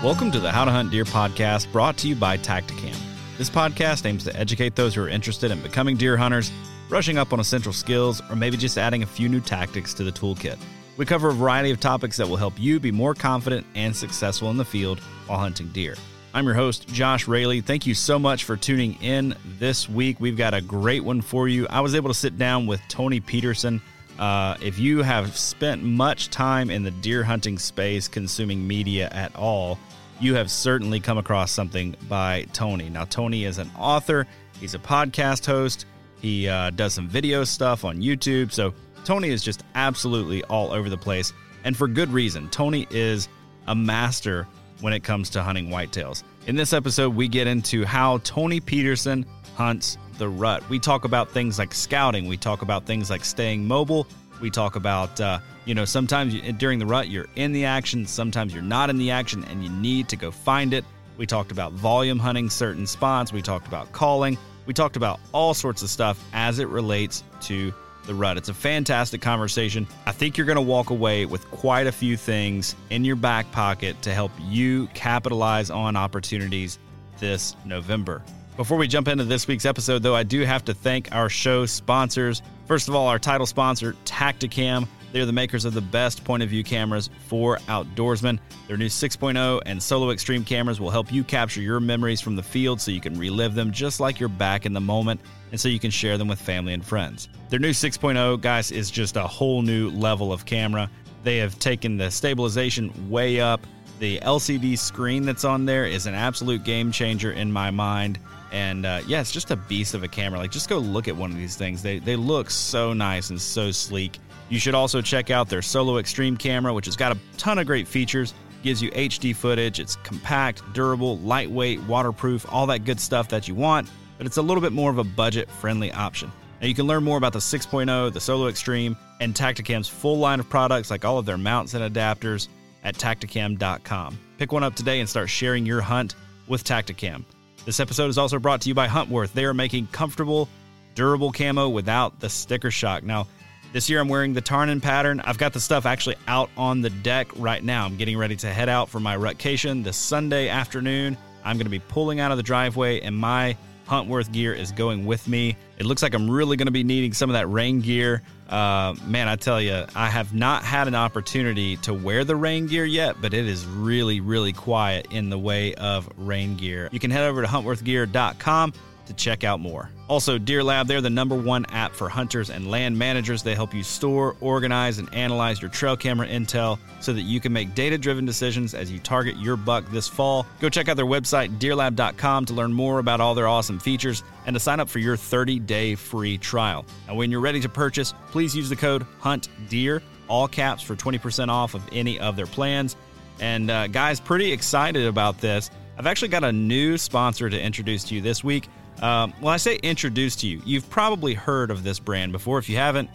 Welcome to the How to Hunt Deer podcast brought to you by Tactacam. This podcast aims to educate those who are interested in becoming deer hunters, brushing up on essential skills, or maybe just adding a few new tactics to the toolkit. We cover a variety of topics that will help you be more confident and successful in the field while hunting deer. I'm your host, Josh Raley. Thank you so much for tuning in this week. We've got a great one for you. I was able to sit down with Tony Peterson. Uh, if you have spent much time in the deer hunting space consuming media at all, you have certainly come across something by Tony. Now, Tony is an author, he's a podcast host, he uh, does some video stuff on YouTube. So, Tony is just absolutely all over the place, and for good reason. Tony is a master when it comes to hunting whitetails. In this episode, we get into how Tony Peterson hunts the rut. We talk about things like scouting, we talk about things like staying mobile, we talk about, uh, you know, sometimes during the rut you're in the action, sometimes you're not in the action and you need to go find it. We talked about volume hunting certain spots, we talked about calling, we talked about all sorts of stuff as it relates to the rut. It's a fantastic conversation. I think you're going to walk away with quite a few things in your back pocket to help you capitalize on opportunities this November. Before we jump into this week's episode, though, I do have to thank our show sponsors. First of all, our title sponsor, Tactacam. They're the makers of the best point of view cameras for outdoorsmen. Their new 6.0 and Solo Extreme cameras will help you capture your memories from the field so you can relive them just like you're back in the moment and so you can share them with family and friends. Their new 6.0, guys, is just a whole new level of camera. They have taken the stabilization way up. The LCD screen that's on there is an absolute game changer in my mind. And uh, yeah, it's just a beast of a camera. Like, just go look at one of these things. They, they look so nice and so sleek. You should also check out their Solo Extreme camera, which has got a ton of great features. Gives you HD footage. It's compact, durable, lightweight, waterproof, all that good stuff that you want. But it's a little bit more of a budget friendly option. Now, you can learn more about the 6.0, the Solo Extreme, and Tactacam's full line of products like all of their mounts and adapters at tactacam.com. Pick one up today and start sharing your hunt with Tactacam. This episode is also brought to you by Huntworth. They are making comfortable, durable camo without the sticker shock. Now, this year I'm wearing the Tarnen pattern. I've got the stuff actually out on the deck right now. I'm getting ready to head out for my rutcation this Sunday afternoon. I'm going to be pulling out of the driveway and my Huntworth gear is going with me. It looks like I'm really going to be needing some of that rain gear. Uh, man, I tell you, I have not had an opportunity to wear the rain gear yet, but it is really, really quiet in the way of rain gear. You can head over to huntworthgear.com to check out more. Also, Deer Lab, they're the number one app for hunters and land managers. They help you store, organize, and analyze your trail camera intel so that you can make data driven decisions as you target your buck this fall. Go check out their website, deerlab.com, to learn more about all their awesome features and to sign up for your 30 day free trial. And when you're ready to purchase, please use the code HUNTDEER, all caps, for 20% off of any of their plans. And uh, guys, pretty excited about this. I've actually got a new sponsor to introduce to you this week. Um, well, I say introduced to you. You've probably heard of this brand before. If you haven't,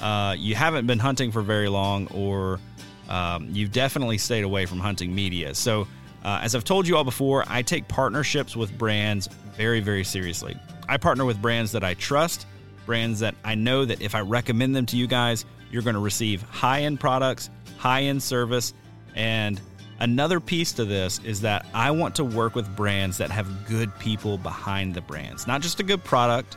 uh, you haven't been hunting for very long, or um, you've definitely stayed away from hunting media. So, uh, as I've told you all before, I take partnerships with brands very, very seriously. I partner with brands that I trust, brands that I know that if I recommend them to you guys, you're going to receive high end products, high end service, and Another piece to this is that I want to work with brands that have good people behind the brands. Not just a good product,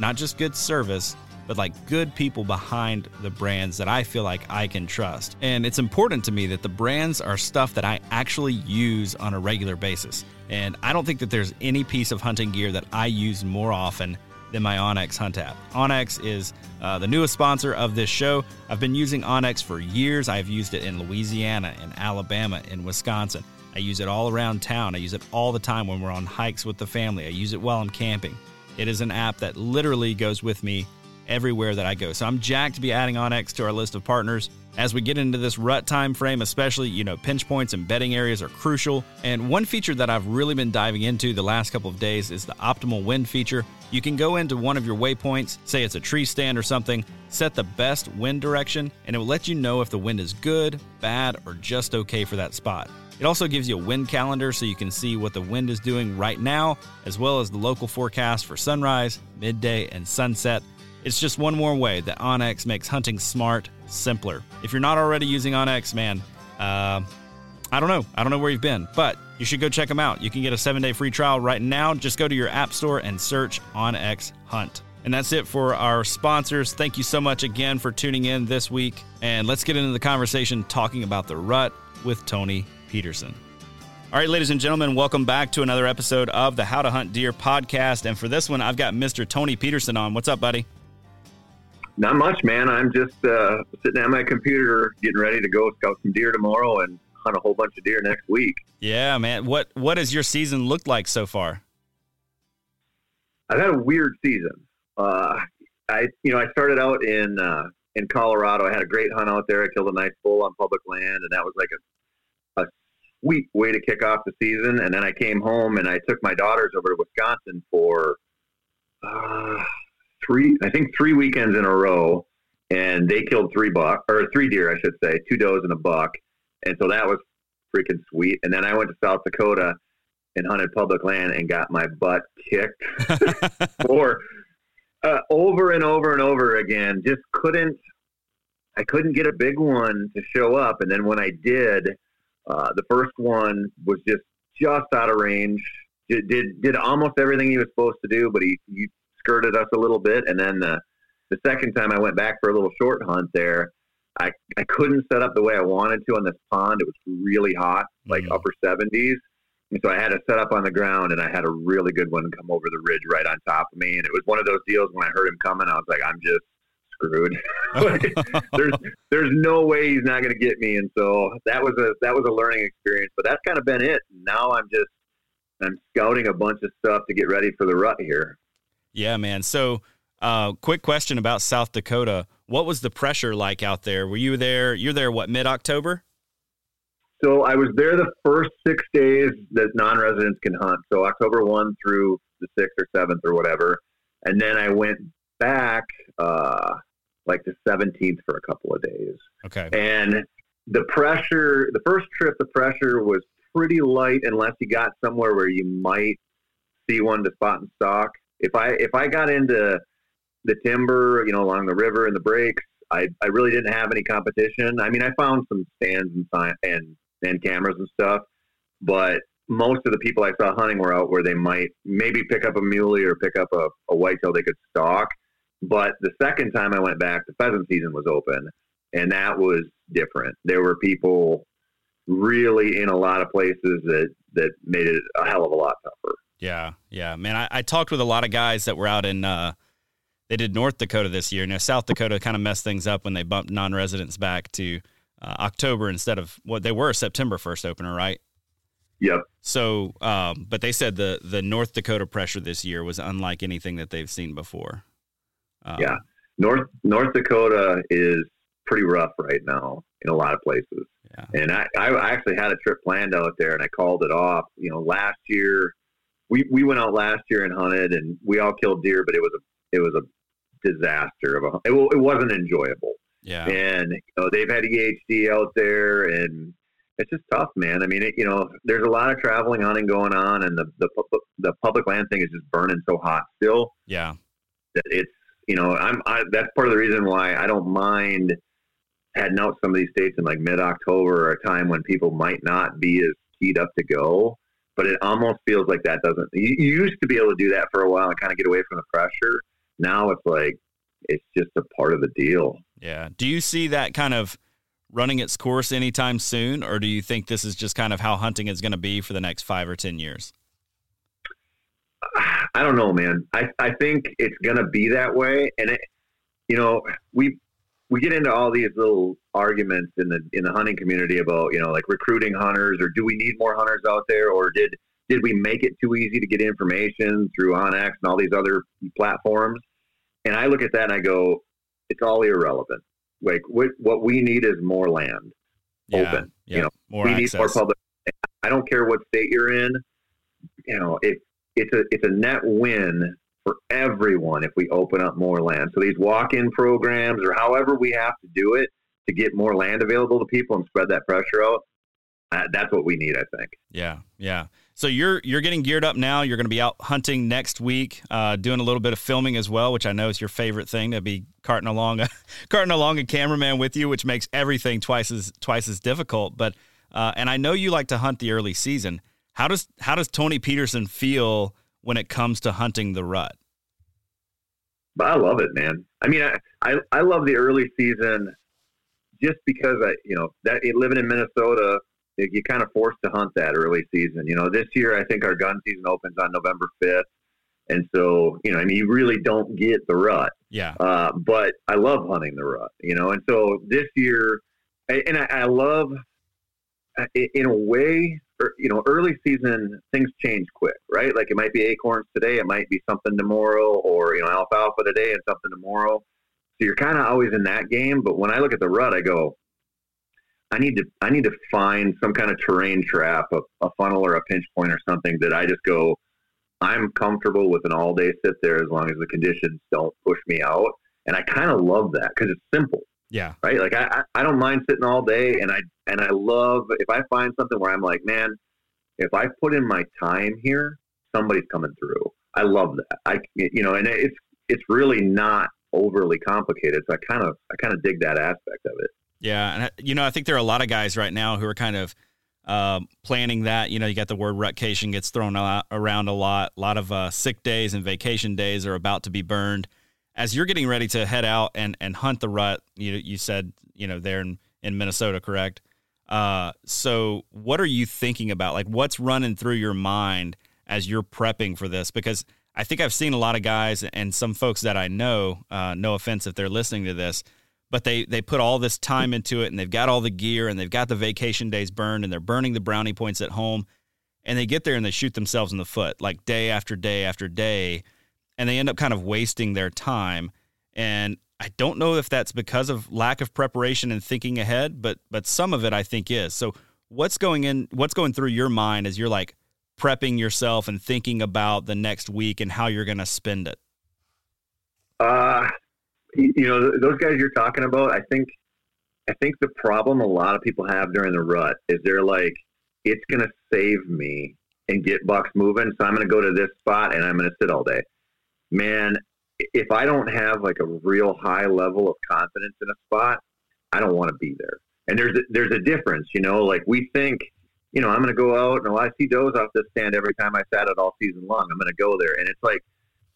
not just good service, but like good people behind the brands that I feel like I can trust. And it's important to me that the brands are stuff that I actually use on a regular basis. And I don't think that there's any piece of hunting gear that I use more often than my onX Hunt app. onX is uh, the newest sponsor of this show. I've been using onX for years. I've used it in Louisiana, in Alabama, in Wisconsin. I use it all around town. I use it all the time when we're on hikes with the family. I use it while I'm camping. It is an app that literally goes with me everywhere that I go. So I'm jacked to be adding onX to our list of partners. As we get into this rut time frame, especially, you know, pinch points and bedding areas are crucial. And one feature that I've really been diving into the last couple of days is the optimal wind feature. You can go into one of your waypoints, say it's a tree stand or something, set the best wind direction, and it will let you know if the wind is good, bad, or just okay for that spot. It also gives you a wind calendar so you can see what the wind is doing right now, as well as the local forecast for sunrise, midday, and sunset. It's just one more way that onX makes hunting smart, simpler. If you're not already using onX, man, uh, I don't know. I don't know where you've been, but you should go check them out. You can get a seven day free trial right now. Just go to your app store and search onX Hunt. And that's it for our sponsors. Thank you so much again for tuning in this week. And let's get into the conversation talking about the rut with Tony Peterson. All right, ladies and gentlemen, welcome back to another episode of the How to Hunt Deer podcast. And for this one, I've got Mr. Tony Peterson on. What's up, buddy? Not much, man. I'm just uh, sitting at my computer, getting ready to go scout some deer tomorrow and hunt a whole bunch of deer next week. Yeah, man. What what has your season looked like so far? I've had a weird season. Uh, I you know I started out in uh, in Colorado. I had a great hunt out there. I killed a nice bull on public land, and that was like a a sweet way to kick off the season. And then I came home and I took my daughters over to Wisconsin for. Uh, three, I think three weekends in a row, and they killed three buck or three deer, I should say, two does and a buck, and so that was freaking sweet. And then I went to South Dakota and hunted public land and got my butt kicked for uh, over and over and over again. Just couldn't. I couldn't get a big one to show up, and then when I did, uh, the first one was just just out of range. Did, did did almost everything he was supposed to do, but he, he skirted us a little bit. And then the, the second time I went back for a little short hunt there, I, I couldn't set up the way I wanted to on this pond. It was really hot, like mm. upper 70s. And so I had to set up on the ground, and I had a really good one come over the ridge right on top of me. And it was one of those deals when I heard him coming, I was like, I'm just screwed. like, there's there's no way he's not going to get me. And so that was a that was a learning experience. But that's kind of been it. Now I'm just I'm scouting a bunch of stuff to get ready for the rut here. Yeah, man. So, uh, quick question about South Dakota. What was the pressure like out there? Were you there? You're there, what, mid October? So I was there the first six days that non residents can hunt. So October 1 through the 6th or 7th or whatever. And then I went back uh, like the 17th for a couple of days. Okay. And the pressure, the first trip, the pressure was pretty light unless you got somewhere where you might see one to spot and stalk if I if I got into the timber, you know, along the river and the breaks, I, I really didn't have any competition. I mean, I found some stands and and and cameras and stuff, but most of the people I saw hunting were out where they might maybe pick up a muley or pick up a, a whitetail they could stalk. But the second time I went back, the pheasant season was open, and that was different. There were people really in a lot of places that that made it a hell of a lot tougher. Yeah, yeah, man. I, I talked with a lot of guys that were out in. Uh, they did North Dakota this year. Now South Dakota kind of messed things up when they bumped non-residents back to uh, October instead of what they were a September first opener, right? Yep. So, um, but they said the the North Dakota pressure this year was unlike anything that they've seen before. Um, yeah, North North Dakota is pretty rough right now in a lot of places. Yeah. And I, I actually had a trip planned out there, and I called it off. You know, last year we we went out last year and hunted, and we all killed deer, but it was a it was a disaster of a. It, it wasn't enjoyable. Yeah. And you know they've had EHD out there, and it's just tough, man. I mean, it, you know, there's a lot of traveling hunting going on, and the the the public land thing is just burning so hot still. Yeah. That it's you know I'm I, that's part of the reason why I don't mind heading out some of these states in like mid October, or a time when people might not be as keyed up to go but it almost feels like that doesn't. You, you used to be able to do that for a while and kind of get away from the pressure. Now it's like it's just a part of the deal. Yeah. Do you see that kind of running its course anytime soon, or do you think this is just kind of how hunting is going to be for the next five or ten years? I don't know, man. I, I think it's going to be that way. And it, you know, we, we get into all these little arguments in the, in the hunting community about, you know, like recruiting hunters or do we need more hunters out there or did, did we make it too easy to get information through onX and all these other platforms? And I look at that and I go, it's all irrelevant. Like what, what we need is more land Yeah, open. yeah, You know, more we access. need more public. I don't care what state you're in. You know, it, it's a it's a net win for everyone if we open up more land. So these walk-in programs, or however we have to do it to get more land available to people and spread that pressure out, uh, that's what we need. I think. Yeah, yeah. So you're you're getting geared up now. You're going to be out hunting next week, uh, doing a little bit of filming as well, which I know is your favorite thing to be carting along a carting along a cameraman with you, which makes everything twice as twice as difficult. But uh, and I know you like to hunt the early season. How does how does Tony Peterson feel when it comes to hunting the rut? But I love it, man. I mean, I, I, I love the early season just because I, you know, that living in Minnesota, you kind of forced to hunt that early season. You know, this year I think our gun season opens on November fifth, and so you know, I mean, you really don't get the rut. Yeah, Uh, but I love hunting the rut, you know, and so this year, and I, I love, in a way, Er, you know, early season things change quick, right? Like it might be acorns today, it might be something tomorrow, or you know, alfalfa today and something tomorrow. So you're kind of always in that game. But when I look at the rut, I go, I need to, I need to find some kind of terrain trap, a, a funnel or a pinch point or something that I just go, I'm comfortable with an all day sit there as long as the conditions don't push me out. And I kind of love that because it's simple, yeah, right? Like I, I don't mind sitting all day and I, and I love if I find something where I'm like, man, if I put in my time here, somebody's coming through. I love that. I, you know, and it's, it's really not overly complicated. So I kind of, I kind of dig that aspect of it. yeah. And I- you know, I think there are a lot of guys right now who are kind of um, planning that. You know, you got the word rutcation gets thrown out, around a lot. A lot of uh, sick days and vacation days are about to be burned. As you're getting ready to head out and, and hunt the rut, you you said you know there in, in Minnesota, correct? Uh, so what are you thinking about? Like, what's running through your mind as you're prepping for this? Because I think I've seen a lot of guys and some folks that I know. Uh, no offense if they're listening to this, but they they put all this time into it and they've got all the gear and they've got the vacation days burned and they're burning the brownie points at home and they get there and they shoot themselves in the foot like day after day after day and they end up kind of wasting their time and I don't know if that's because of lack of preparation and thinking ahead but but some of it I think is so what's going in what's going through your mind as you're like prepping yourself and thinking about the next week and how you're going to spend it Uh, you know, those guys you're talking about, I think, I think the problem a lot of people have during the rut is they're like, it's going to save me and get bucks moving. So I'm going to go to this spot and I'm going to sit all day. Man, if I don't have like a real high level of confidence in a spot, I don't want to be there. And there's a, there's a difference, you know, like we think, you know, I'm going to go out and I see does off this stand every time I sat it all season long. I'm going to go there. And it's like,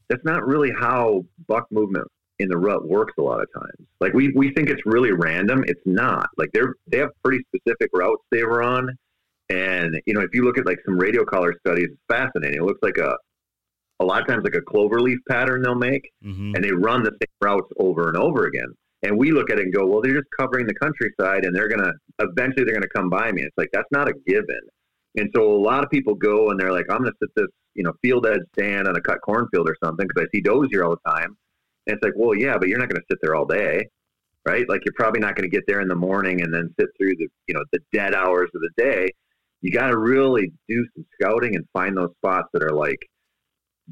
that's not really how buck movement in the rut works a lot of times. Like we, we think it's really random. It's not. Like they're they have pretty specific routes they run. And you know, if you look at like some radio collar studies, it's fascinating. It looks like a a lot of times like a clover leaf pattern they'll make mm-hmm. and they run the same routes over and over again. And we look at it and go, well, they're just covering the countryside and they're going to, eventually they're going to come by me. It's like, that's not a given. And so a lot of people go and they're like, I'm going to sit this, you know, field edge stand on a cut cornfield or something because I see does here all the time. And it's like, well, yeah, but you're not going to sit there all day, right? Like you're probably not going to get there in the morning and then sit through the, you know, the dead hours of the day. You got to really do some scouting and find those spots that are like,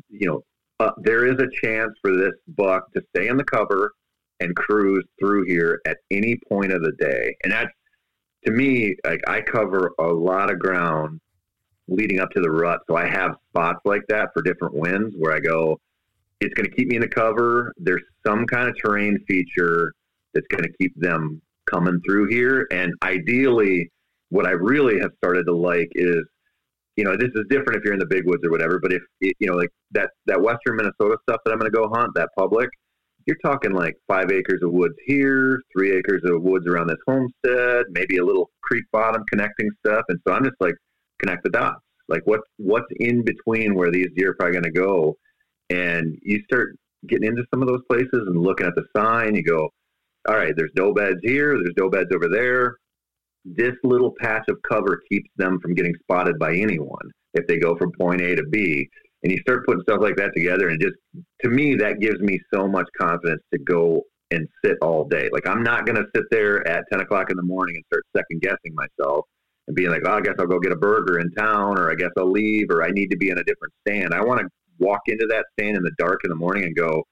you know, uh, there is a chance for this buck to stay in the cover and cruise through here at any point of the day. And that's, to me, like I cover a lot of ground leading up to the rut. So I have spots like that for different winds where I go, it's going to keep me in the cover. There's some kind of terrain feature that's going to keep them coming through here. And ideally, what I really have started to like is, you know, this is different if you're in the big woods or whatever, but if, you know, like that, that Western Minnesota stuff that I'm going to go hunt, that public, you're talking like five acres of woods here, three acres of woods around this homestead, maybe a little creek bottom connecting stuff. And so I'm just like, connect the dots. Like what, what's in between where these deer are probably going to go, and you start getting into some of those places and looking at the sign. You go, all right, there's doe beds here, there's doe beds over there. This little patch of cover keeps them from getting spotted by anyone if they go from point A to B. And you start putting stuff like that together, and just to me, that gives me so much confidence to go and sit all day. Like I'm not going to sit there at 10 o'clock in the morning and start second guessing myself and being like, oh, I guess I'll go get a burger in town, or I guess I'll leave, or I need to be in a different stand. I want to walk into that stand in the dark in the morning and go,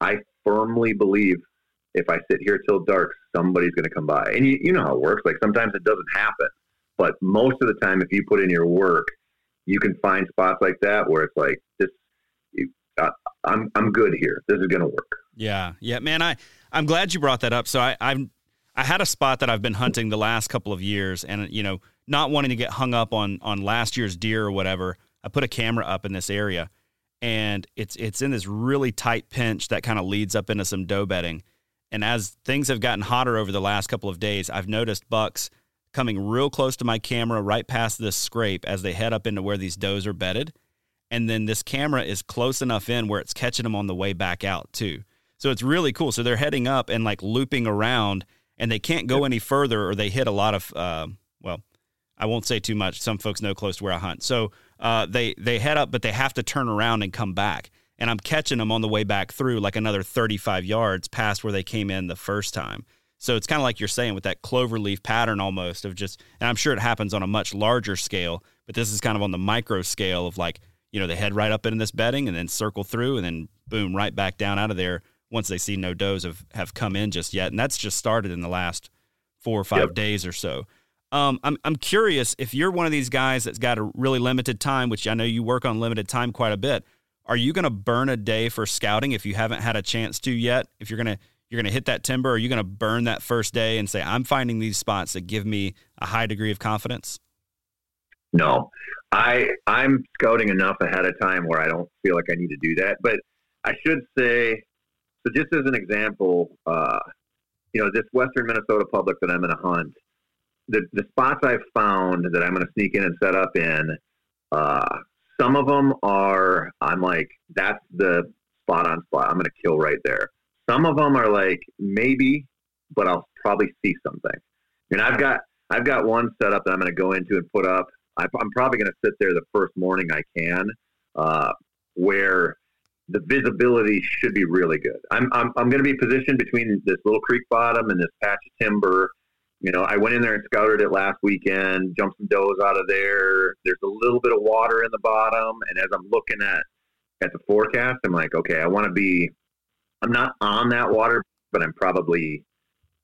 I firmly believe if I sit here till dark, somebody's going to come by. And you, you know how it works. Like sometimes it doesn't happen, but most of the time, if you put in your work, you can find spots like that where it's like this. Uh, I'm I'm good here. This is going to work. Yeah, yeah, man. I I'm glad you brought that up. So I I'm I had a spot that I've been hunting the last couple of years, and you know, not wanting to get hung up on on last year's deer or whatever. I put a camera up in this area, and it's it's in this really tight pinch that kind of leads up into some doe bedding. And as things have gotten hotter over the last couple of days, I've noticed bucks coming real close to my camera, right past this scrape, as they head up into where these does are bedded. And then this camera is close enough in where it's catching them on the way back out too. So it's really cool. So they're heading up and like looping around and they can't go any further or they hit a lot of uh, well i won't say too much some folks know close to where i hunt so uh, they they head up but they have to turn around and come back and i'm catching them on the way back through like another 35 yards past where they came in the first time so it's kind of like you're saying with that clover leaf pattern almost of just and i'm sure it happens on a much larger scale but this is kind of on the micro scale of like you know they head right up into this bedding and then circle through and then boom right back down out of there once they see no does have, have come in just yet. And that's just started in the last four or five yep. days or so. Um, I'm, I'm curious if you're one of these guys that's got a really limited time, which I know you work on limited time quite a bit. Are you going to burn a day for scouting if you haven't had a chance to yet? If you're going to you're going to hit that timber, are you going to burn that first day and say I'm finding these spots that give me a high degree of confidence? No, I I'm scouting enough ahead of time where I don't feel like I need to do that. But I should say so just as an example, uh, you know, this Western Minnesota public that I'm going to hunt, the, the spots I've found that I'm going to sneak in and set up in, uh, some of them are, I'm like, that's the spot on spot. I'm going to kill right there. Some of them are like, maybe, but I'll probably see something. And I've got, I've got one set up that I'm going to go into and put up. I'm probably going to sit there the first morning I can, uh, where the visibility should be really good. I'm I'm, I'm going to be positioned between this little creek bottom and this patch of timber. You know, I went in there and scouted it last weekend, jumped some does out of there. There's a little bit of water in the bottom, and as I'm looking at at the forecast, I'm like, okay, I want to be. I'm not on that water, but I'm probably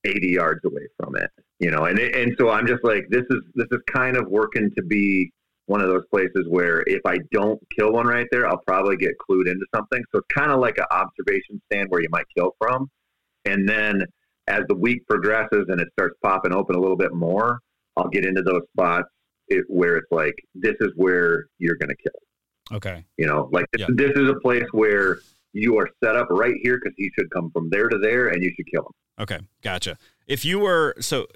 80 yards away from it. You know, and and so I'm just like, this is this is kind of working to be one of those places where if I don't kill one right there, I'll probably get clued into something. So it's kind of like an observation stand where you might kill from. And then as the week progresses and it starts popping open a little bit more, I'll get into those spots it, where it's like, this is where you're going to kill. Okay. You know, like this, this is a place where you are set up right here because he should come from there to there and you should kill him. Okay. Gotcha. If you were, so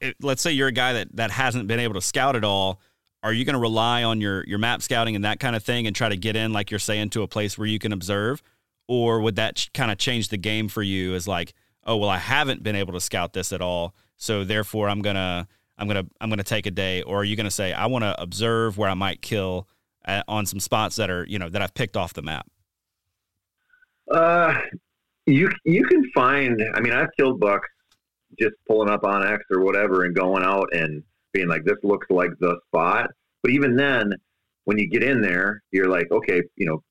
it, let's say you're a guy that, that hasn't been able to scout at all are you going to rely on your your map scouting and that kind of thing and try to get in like you're saying to a place where you can observe or would that ch- kind of change the game for you as like oh well I haven't been able to scout this at all so therefore I'm to I'm to I'm to take a day or are you to say I want to observe where I might kill at, uh, on some spots that are you know that I've picked off the map uh you you can find I mean I've killed bucks just pulling up onX or whatever and going out and being like, this looks like the spot. But even then, when you get in there, you're like, okay, you know,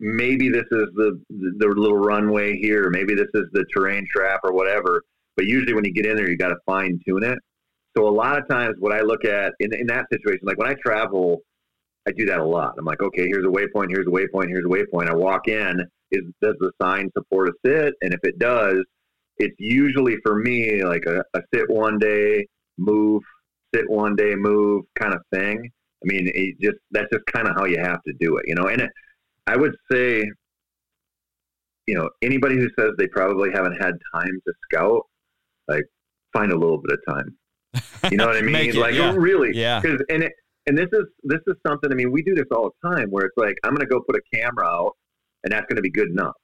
maybe this is the the little runway here, maybe this is the terrain trap or whatever. But usually, when you get in there, you got to fine tune it. So a lot of times, what I look at in in that situation, like when I travel, I do that a lot. I'm like, okay, here's a waypoint, here's a waypoint, here's a waypoint. I walk in. Is does the sign support a sit? And if it does, it's usually for me like a, a sit one day, move sit one day, move kind of thing. I mean, it just that's just kind of how you have to do it, you know. And it, I would say you know, anybody who says they probably haven't had time to scout, like find a little bit of time. You know what I mean? Make it, like yeah. really, Yeah. Cause, and it, and this is this is something. I mean, we do this all the time, where it's like I'm going to go put a camera out, and that's going to be good enough.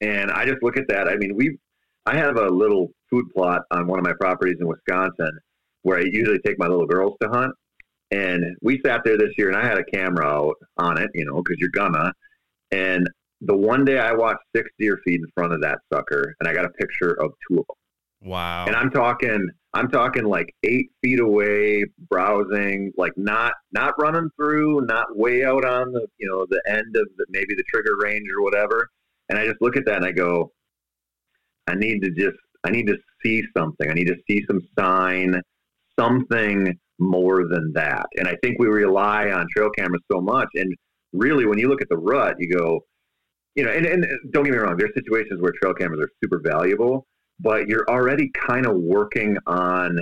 And I just look at that. I mean, we, I have a little food plot on one of my properties in Wisconsin, where I usually take my little girls to hunt. And we sat there this year, and I had a camera out on it, you know, because you're gonna. And the one day I watched six deer feed in front of that sucker, and I got a picture of two of them. Wow. And I'm talking, I'm talking like eight feet away, browsing, like not not running through, not way out on the you know the end of the maybe the trigger range or whatever. And I just look at that and I go, I need to just, I need to see something. I need to see some sign, something more than that. And I think we rely on trail cameras so much. And really, when you look at the rut, you go, you know, and, and don't get me wrong, there's situations where trail cameras are super valuable, but you're already kind of working on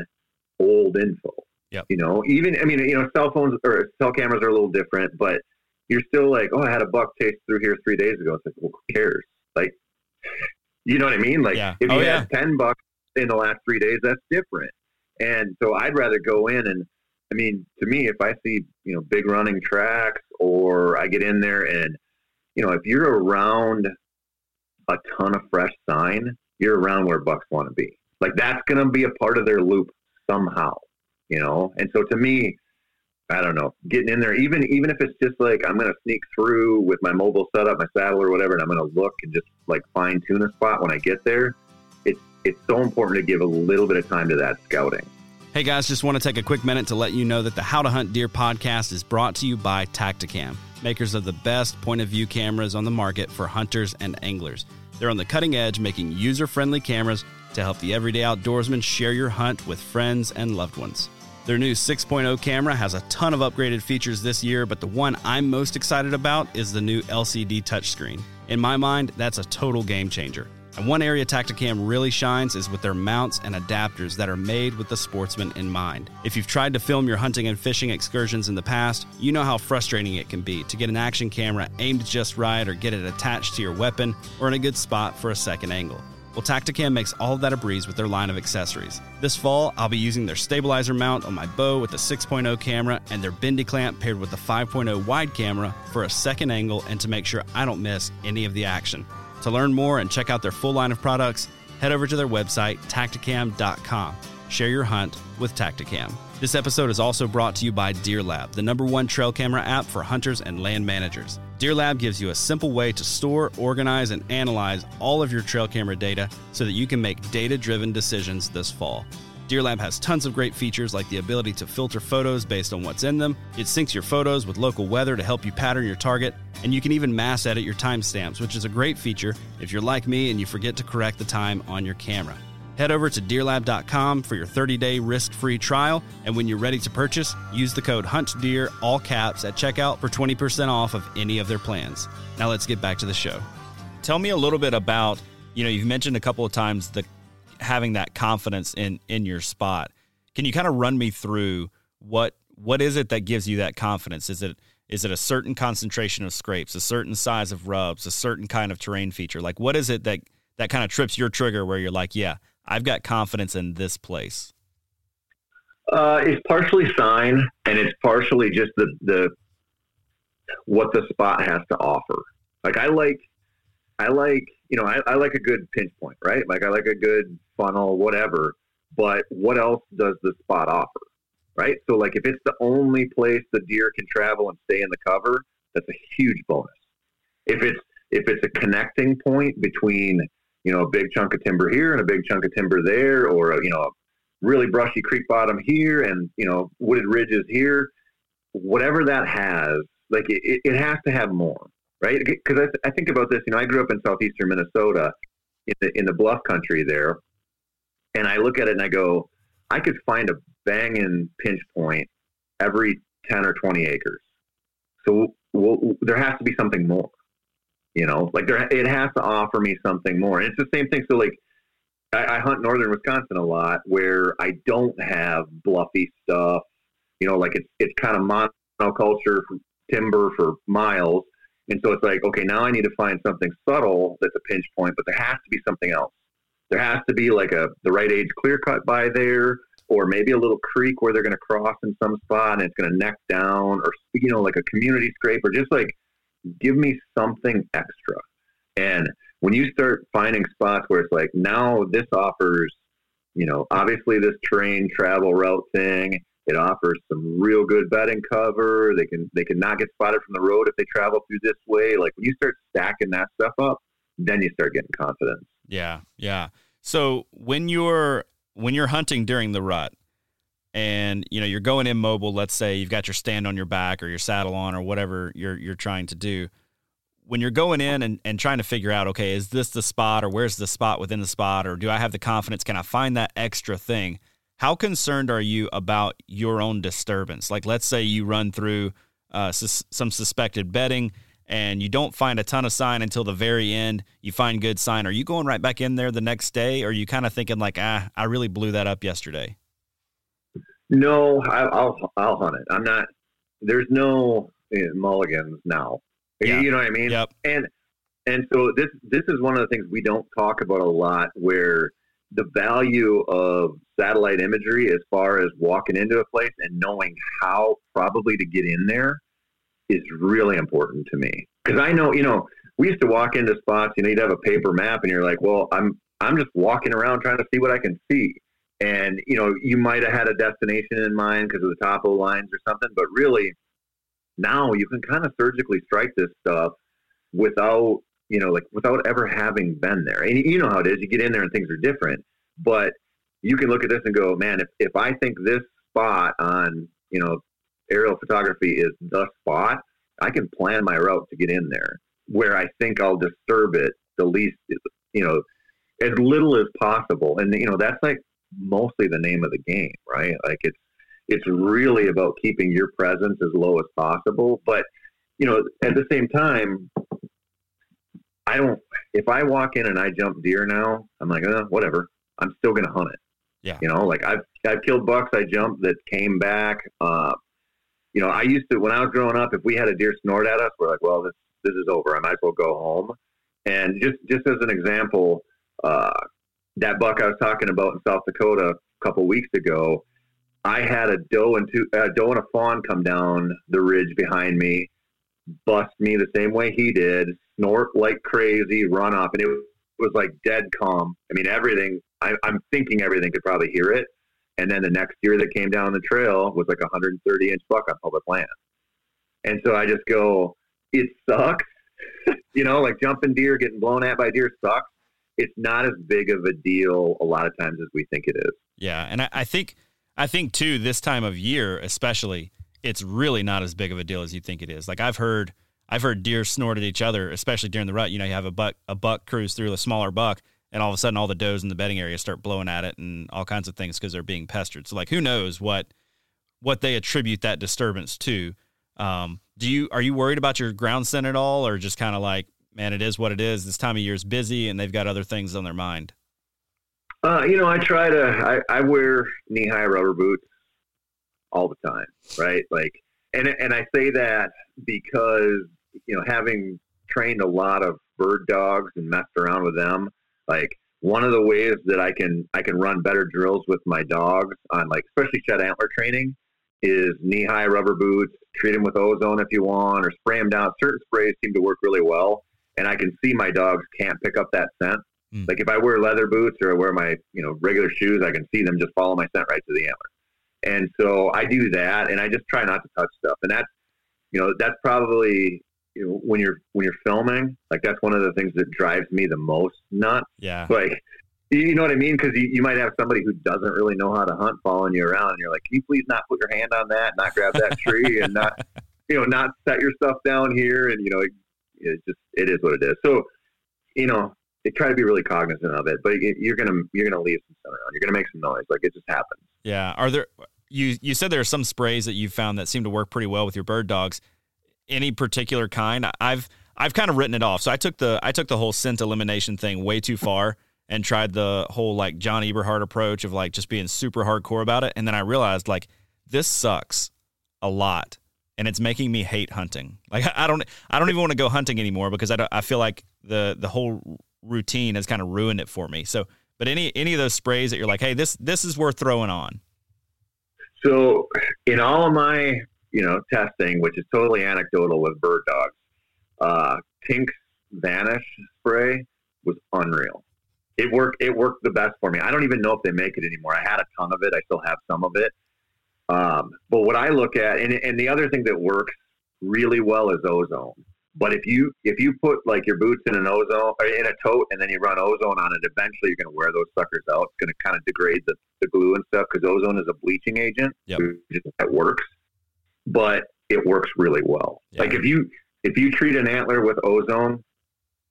old info. Yep. You know, even, I mean, you know, cell phones or cell cameras are a little different, but you're still like, oh, I had a buck chase through here three days ago. It's like, well, who cares? Like, you know what I mean? Like, Yeah. if Oh, you yeah. had 10 bucks in the last three days, that's different. And so I'd rather go in and, I mean, to me, if I see, you know, big running tracks or I get in there and, you know, if you're around a ton of fresh sign, you're around where bucks want to be. Like that's going to be a part of their loop somehow, you know? And so to me, I don't know, getting in there, even, even if it's just like, I'm going to sneak through with my mobile setup, my saddle or whatever, and I'm going to look and just like fine tune a spot when I get there. It's, it's so important to give a little bit of time to that scouting. Hey guys, just want to take a quick minute to let you know that the How to Hunt Deer podcast is brought to you by Tactacam, makers of the best point of view cameras on the market for hunters and anglers. They're on the cutting edge, making user friendly cameras to help the everyday outdoorsman share your hunt with friends and loved ones. Their new 6.0 camera has a ton of upgraded features this year, but the one I'm most excited about is the new LCD touchscreen. In my mind, that's a total game changer. And one area Tactacam really shines is with their mounts and adapters that are made with the sportsman in mind. If you've tried to film your hunting and fishing excursions in the past, you know how frustrating it can be to get an action camera aimed just right or get it attached to your weapon or in a good spot for a second angle. Well, Tactacam makes all of that a breeze with their line of accessories. This fall, I'll be using their stabilizer mount on my bow with the 6.0 camera and their bendy clamp paired with the 5.0 wide camera for a second angle and to make sure I don't miss any of the action. To learn more and check out their full line of products, head over to their website, tactacam.com. Share your hunt with Tactacam. This episode is also brought to you by Deer Lab, the number one trail camera app for hunters and land managers. Deer Lab gives you a simple way to store, organize, and analyze all of your trail camera data so that you can make data driven decisions this fall. Deer Lab has tons of great features like the ability to filter photos based on what's in them. It syncs your photos with local weather to help you pattern your target, and you can even mass edit your timestamps, which is a great feature if you're like me and you forget to correct the time on your camera. Head over to deerlab.com for your 30-day risk-free trial, and when you're ready to purchase, use the code HUNTDEER all caps at checkout for 20% off of any of their plans. Now let's get back to the show. Tell me a little bit about, you know, you've mentioned a couple of times the having that confidence in in your spot. Can you kind of run me through what what is it that gives you that confidence? Is it is it a certain concentration of scrapes, a certain size of rubs, a certain kind of terrain feature? Like what is it that that kind of trips your trigger where you're like, yeah, I've got confidence in this place? Uh, it's partially sign, and it's partially just the the what the spot has to offer. Like I like, I like, you know, I, I like a good pinch point, right? Like I like a good funnel, whatever. But what else does the spot offer, right? So like if it's the only place the deer can travel and stay in the cover, that's a huge bonus. If it's if it's a connecting point between you know a big chunk of timber here and a big chunk of timber there, or a, you know a really brushy creek bottom here and you know wooded ridges here, whatever that has, like it, it has to have more, right? Because I, th- I think about this. You know, I grew up in southeastern Minnesota, in the in the bluff country there, and I look at it and I go, I could find a banging pinch point every ten or twenty acres. So well, there has to be something more. You know, like there, it has to offer me something more. And it's the same thing. So like, I, I hunt northern Wisconsin a lot, where I don't have bluffy stuff. You know, like it's it's kind of monoculture timber for miles, And so it's like, okay, now I need to find something subtle that's a pinch point, but there has to be something else. There has to be like a the right age clear cut by there, or maybe a little creek where they're going to cross in some spot and it's going to neck down, or you know, like a community scrape, or just like give me something extra. And when you start finding spots where it's like now this offers, you know, obviously this terrain travel route thing, it offers some real good bedding cover. They can they can not get spotted from the road if they travel through this way. Like when you start stacking that stuff up, then you start getting confidence. Yeah, yeah. So when you're when you're hunting during the rut, and you know you're going immobile, let's say you've got your stand on your back or your saddle on or whatever you're you're trying to do. When you're going in and, and trying to figure out, okay, is this the spot or where's the spot within the spot or do I have the confidence? Can I find that extra thing? How concerned are you about your own disturbance? Like, let's say you run through uh, sus- some suspected bedding and you don't find a ton of sign until the very end. You find good sign. Are you going right back in there the next day, or are you kind of thinking like, ah, I really blew that up yesterday? No, I, will I'll hunt it. I'm not. There's no you mulligans now. Yeah. You know what I mean? Yep. And and so this this is one of the things we don't talk about a lot, where the value of satellite imagery as far as walking into a place and knowing how probably to get in there is really important to me. Because I know you know we used to walk into spots you know you'd have a paper map and you're like well I'm I'm just walking around trying to see what I can see. And you know you might have had a destination in mind because of the topo lines or something but really now you can kind of surgically strike this stuff without you know like without ever having been there. And you know how it is you get in there and things are different but you can look at this and go man if, if i think this spot on you know aerial photography is the spot i can plan my route to get in there where i think i'll disturb it the least you know as little as possible and you know that's like mostly the name of the game, right? Like it's it's really about keeping your presence as low as possible. But you know, at the same time, I don't. If I walk in and I jump deer now, I'm like, oh, whatever. I'm still going to hunt it. Yeah. You know, like I've I've killed bucks. I jumped that came back. Uh, you know, I used to when I was growing up. If we had a deer snort at us, we're like, well, this this is over. I might as well go home. And just just as an example, uh, that buck I was talking about in South Dakota a couple weeks ago, I had a doe and two, a doe and a fawn come down the ridge behind me, bust me the same way he did, snort like crazy, run off, and it was like dead calm. I mean, everything. I, I'm thinking everything could probably hear it. And then the next deer that came down the trail was like a 130 inch buck on public land. And so I just go, it sucks. you know, like jumping deer, getting blown at by deer sucks it's not as big of a deal a lot of times as we think it is. Yeah, and I, I think I think too this time of year especially it's really not as big of a deal as you think it is. Like I've heard I've heard deer snort at each other, especially during the rut. You know, you have a buck a buck cruise through a smaller buck, and all of a sudden all the does in the bedding area start blowing at it and all kinds of things because they're being pestered. So like who knows what what they attribute that disturbance to. Um, do you are you worried about your ground scent at all, or just kind of like man, it is what it is. This time of year is busy, and they've got other things on their mind. Uh, you know, I try to. I, I wear knee high rubber boots all the time, right? Like, and and I say that because you know, having trained a lot of bird dogs and messed around with them, like one of the ways that I can I can run better drills with my dogs on like especially shed antler training is knee high rubber boots. Treat them with ozone if you want, or spray them down. Certain sprays seem to work really well and I can see my dogs can't pick up that scent. Mm. Like if I wear leather boots or I wear my you know regular shoes, I can see them just follow my scent right to the antler. And so I do that, and I just try not to touch stuff. And that's you know that's probably when you're when you're filming, like that's one of the things that drives me the most nuts. Yeah, like you know what I mean? Because you, you might have somebody who doesn't really know how to hunt following you around, and you're like, "Can you please not put your hand on that, not grab that tree, and not, you know, not set your stuff down here, and you know, it's just it is what it is. So, you know, they try to be really cognizant of it, but you're gonna you're gonna leave some stuff around. You're gonna make some noise. Like it just happens. Yeah. Are there? You you said there are some sprays that you found that seem to work pretty well with your bird dogs. Any particular kind? I've I've kind of written it off. So I took the I took the whole scent elimination thing way too far and tried the whole like John Eberhart approach of like just being super hardcore about it. And then I realized like this sucks a lot and it's making me hate hunting. Like I don't I don't even want to go hunting anymore because I don't I feel like the the whole routine has kind of ruined it for me. So, but any any of those sprays that you're like, hey, this this is worth throwing on. So, in all of my you know testing, which is totally anecdotal with bird dogs, uh, Tink's Vanish spray was unreal. It worked. It worked the best for me. I don't even know if they make it anymore. I had a ton of it. I still have some of it. Um, but what I look at, and, and the other thing that works really well is ozone. But if you if you put like your boots in an ozone or in a tote and then you run ozone on it, eventually you're going to wear those suckers out. It's going to kind of degrade the, the glue and stuff because ozone is a bleaching agent. Yep. That works, but it works really well. Yeah. Like if you if you treat an antler with ozone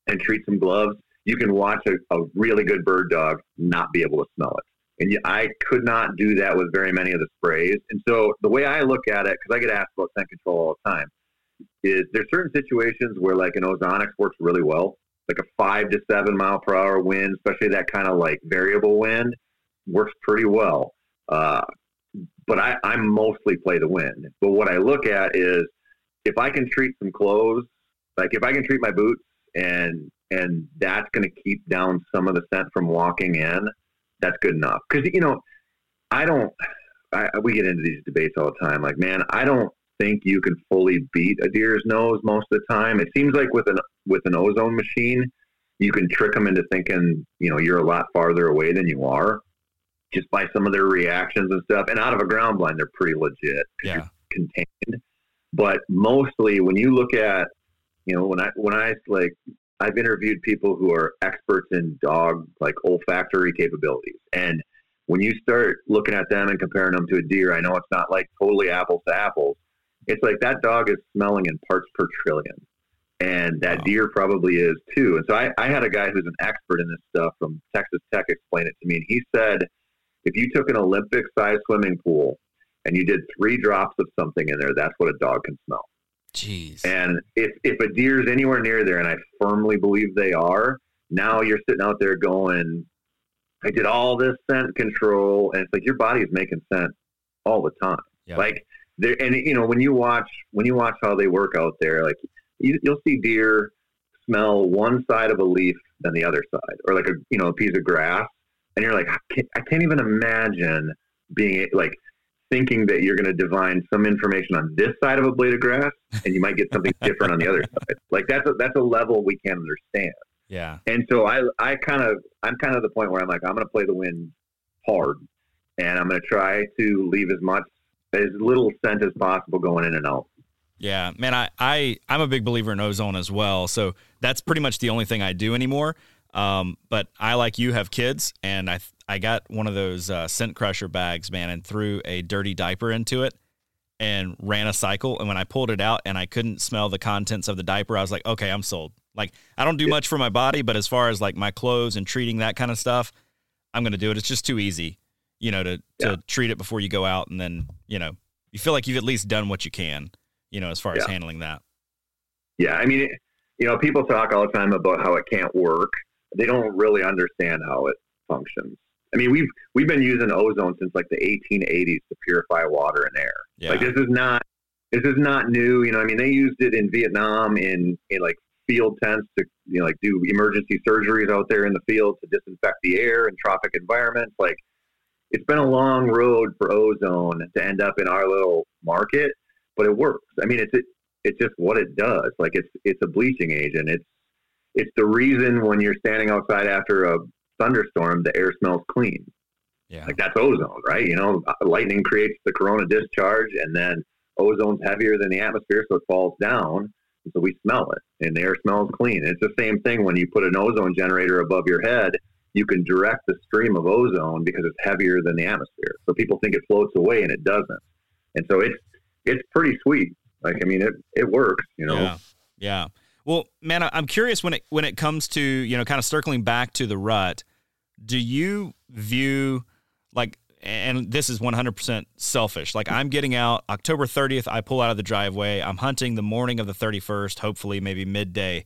and treat some gloves, you can watch a, a really good bird dog not be able to smell it. And you, I could not do that with very many of the sprays. And so the way I look at it, because I get asked about scent control all the time, is there's certain situations where like an ozonics works really well, like a five to seven mile per hour wind, especially that kind of like variable wind, works pretty well. Uh, but I, I mostly play the wind. But what I look at is if I can treat some clothes, like if I can treat my boots and and that's going to keep down some of the scent from walking in, that's good enough. Because you know, I don't. I, we get into these debates all the time. Like, man, I don't think you can fully beat a deer's nose most of the time. It seems like with an with an ozone machine, you can trick them into thinking you know you're a lot farther away than you are, just by some of their reactions and stuff. And out of a ground blind, they're pretty legit Yeah. contained. But mostly, when you look at you know when I when I like I've interviewed people who are experts in dog like olfactory capabilities, and when you start looking at them and comparing them to a deer, I know it's not like totally apples to apples. It's like that dog is smelling in parts per trillion, and that Wow. deer probably is too. And so I, I had a guy who's an expert in this stuff from Texas Tech explain it to me, and he said if you took an Olympic sized swimming pool and you did three drops of something in there, that's what a dog can smell. Jeez. And if, if a deer is anywhere near there, and I firmly believe they are, now you're sitting out there going, I did all this scent control. And it's like your body is making scent all the time. Yeah. Like there, and you know, when you watch, when you watch how they work out there, like you, you'll see deer smell one side of a leaf than the other side, or like a, you know, a piece of grass. And you're like, I can't, I can't even imagine being like thinking that you're going to divine some information on this side of a blade of grass and you might get something different on the other side. Like that's a, that's a level we can't understand. yeah. And so I I kind of I'm kind of the point where I'm like I'm going to play the wind hard and I'm going to try to leave as much as little scent as possible going in and out. Yeah, man, I, I I'm a big believer in ozone as well. So that's pretty much the only thing I do anymore. Um, but I like you have kids, and I I got one of those uh, scent crusher bags, man, and threw a dirty diaper into it, and ran a cycle. And when I pulled it out, and I couldn't smell the contents of the diaper, I was like, okay, I'm sold. Like I don't do much for my body, but as far as like my clothes and treating that kind of stuff, I'm gonna do it. It's just too easy, you know, to Yeah. to treat it before you go out, and then you know you feel like you've at least done what you can, you know, as far as handling that. Yeah, I mean, it, you know, people talk all the time about how it can't work. They don't really understand how it functions. I mean, we've we've been using ozone since like the 1880s to purify water and air. Yeah. Like this is not this is not new. You know, I mean, they used it in Vietnam in in like field tents to you know like do emergency surgeries out there in the field to disinfect the air in tropic environments. Like it's been a long road for ozone to end up in our little market, but it works. I mean, it's it, it's just what it does. Like it's it's a bleaching agent. It's it's the reason when you're standing outside after a thunderstorm, the air smells clean. Yeah. Like that's ozone, right? You know, lightning creates the corona discharge, and then ozone's heavier than the atmosphere, so it falls down, and so we smell it, and the air smells clean. It's the same thing when you put an ozone generator above your head. You can direct the stream of ozone because it's heavier than the atmosphere. So people think it floats away, and it doesn't. And so it's it's pretty sweet. Like I mean, it it works. You know. Yeah. Yeah. Well, man, I'm curious when it when it comes to you know kind of circling back to the rut. Do you view like and this is 100% selfish. Like I'm getting out October 30th, I pull out of the driveway. I'm hunting the morning of the 31st, hopefully maybe midday.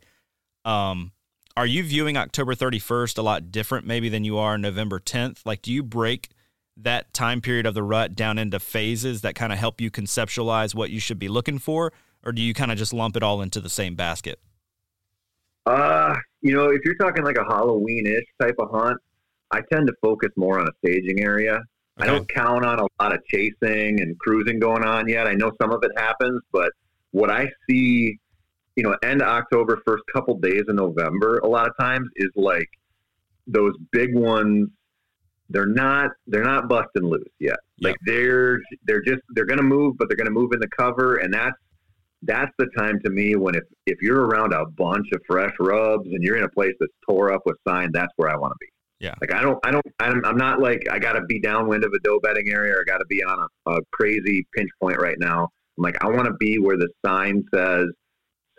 Um, are you viewing October 31st a lot different maybe than you are November 10th? Like, do you break that time period of the rut down into phases that kind of help you conceptualize what you should be looking for, or do you kind of just lump it all into the same basket? Uh, you know, if you're talking like a Halloween-ish type of hunt, I tend to focus more on a staging area. Okay. I don't count on a lot of chasing and cruising going on yet. I know some of it happens, but what I see, you know, end of October, first couple days of November, a lot of times is like those big ones. They're not they're not busting loose yet. Yep. Like they're they're just they're going to move, but they're going to move in the cover, and that's that's the time to me when if if you're around a bunch of fresh rubs and you're in a place that's tore up with sign, that's where I want to be. Yeah. Like I don't, I don't, I'm, I'm not like I got to be downwind of a doe bedding area or I got to be on a, a crazy pinch point right now. I'm like, I want to be where the sign says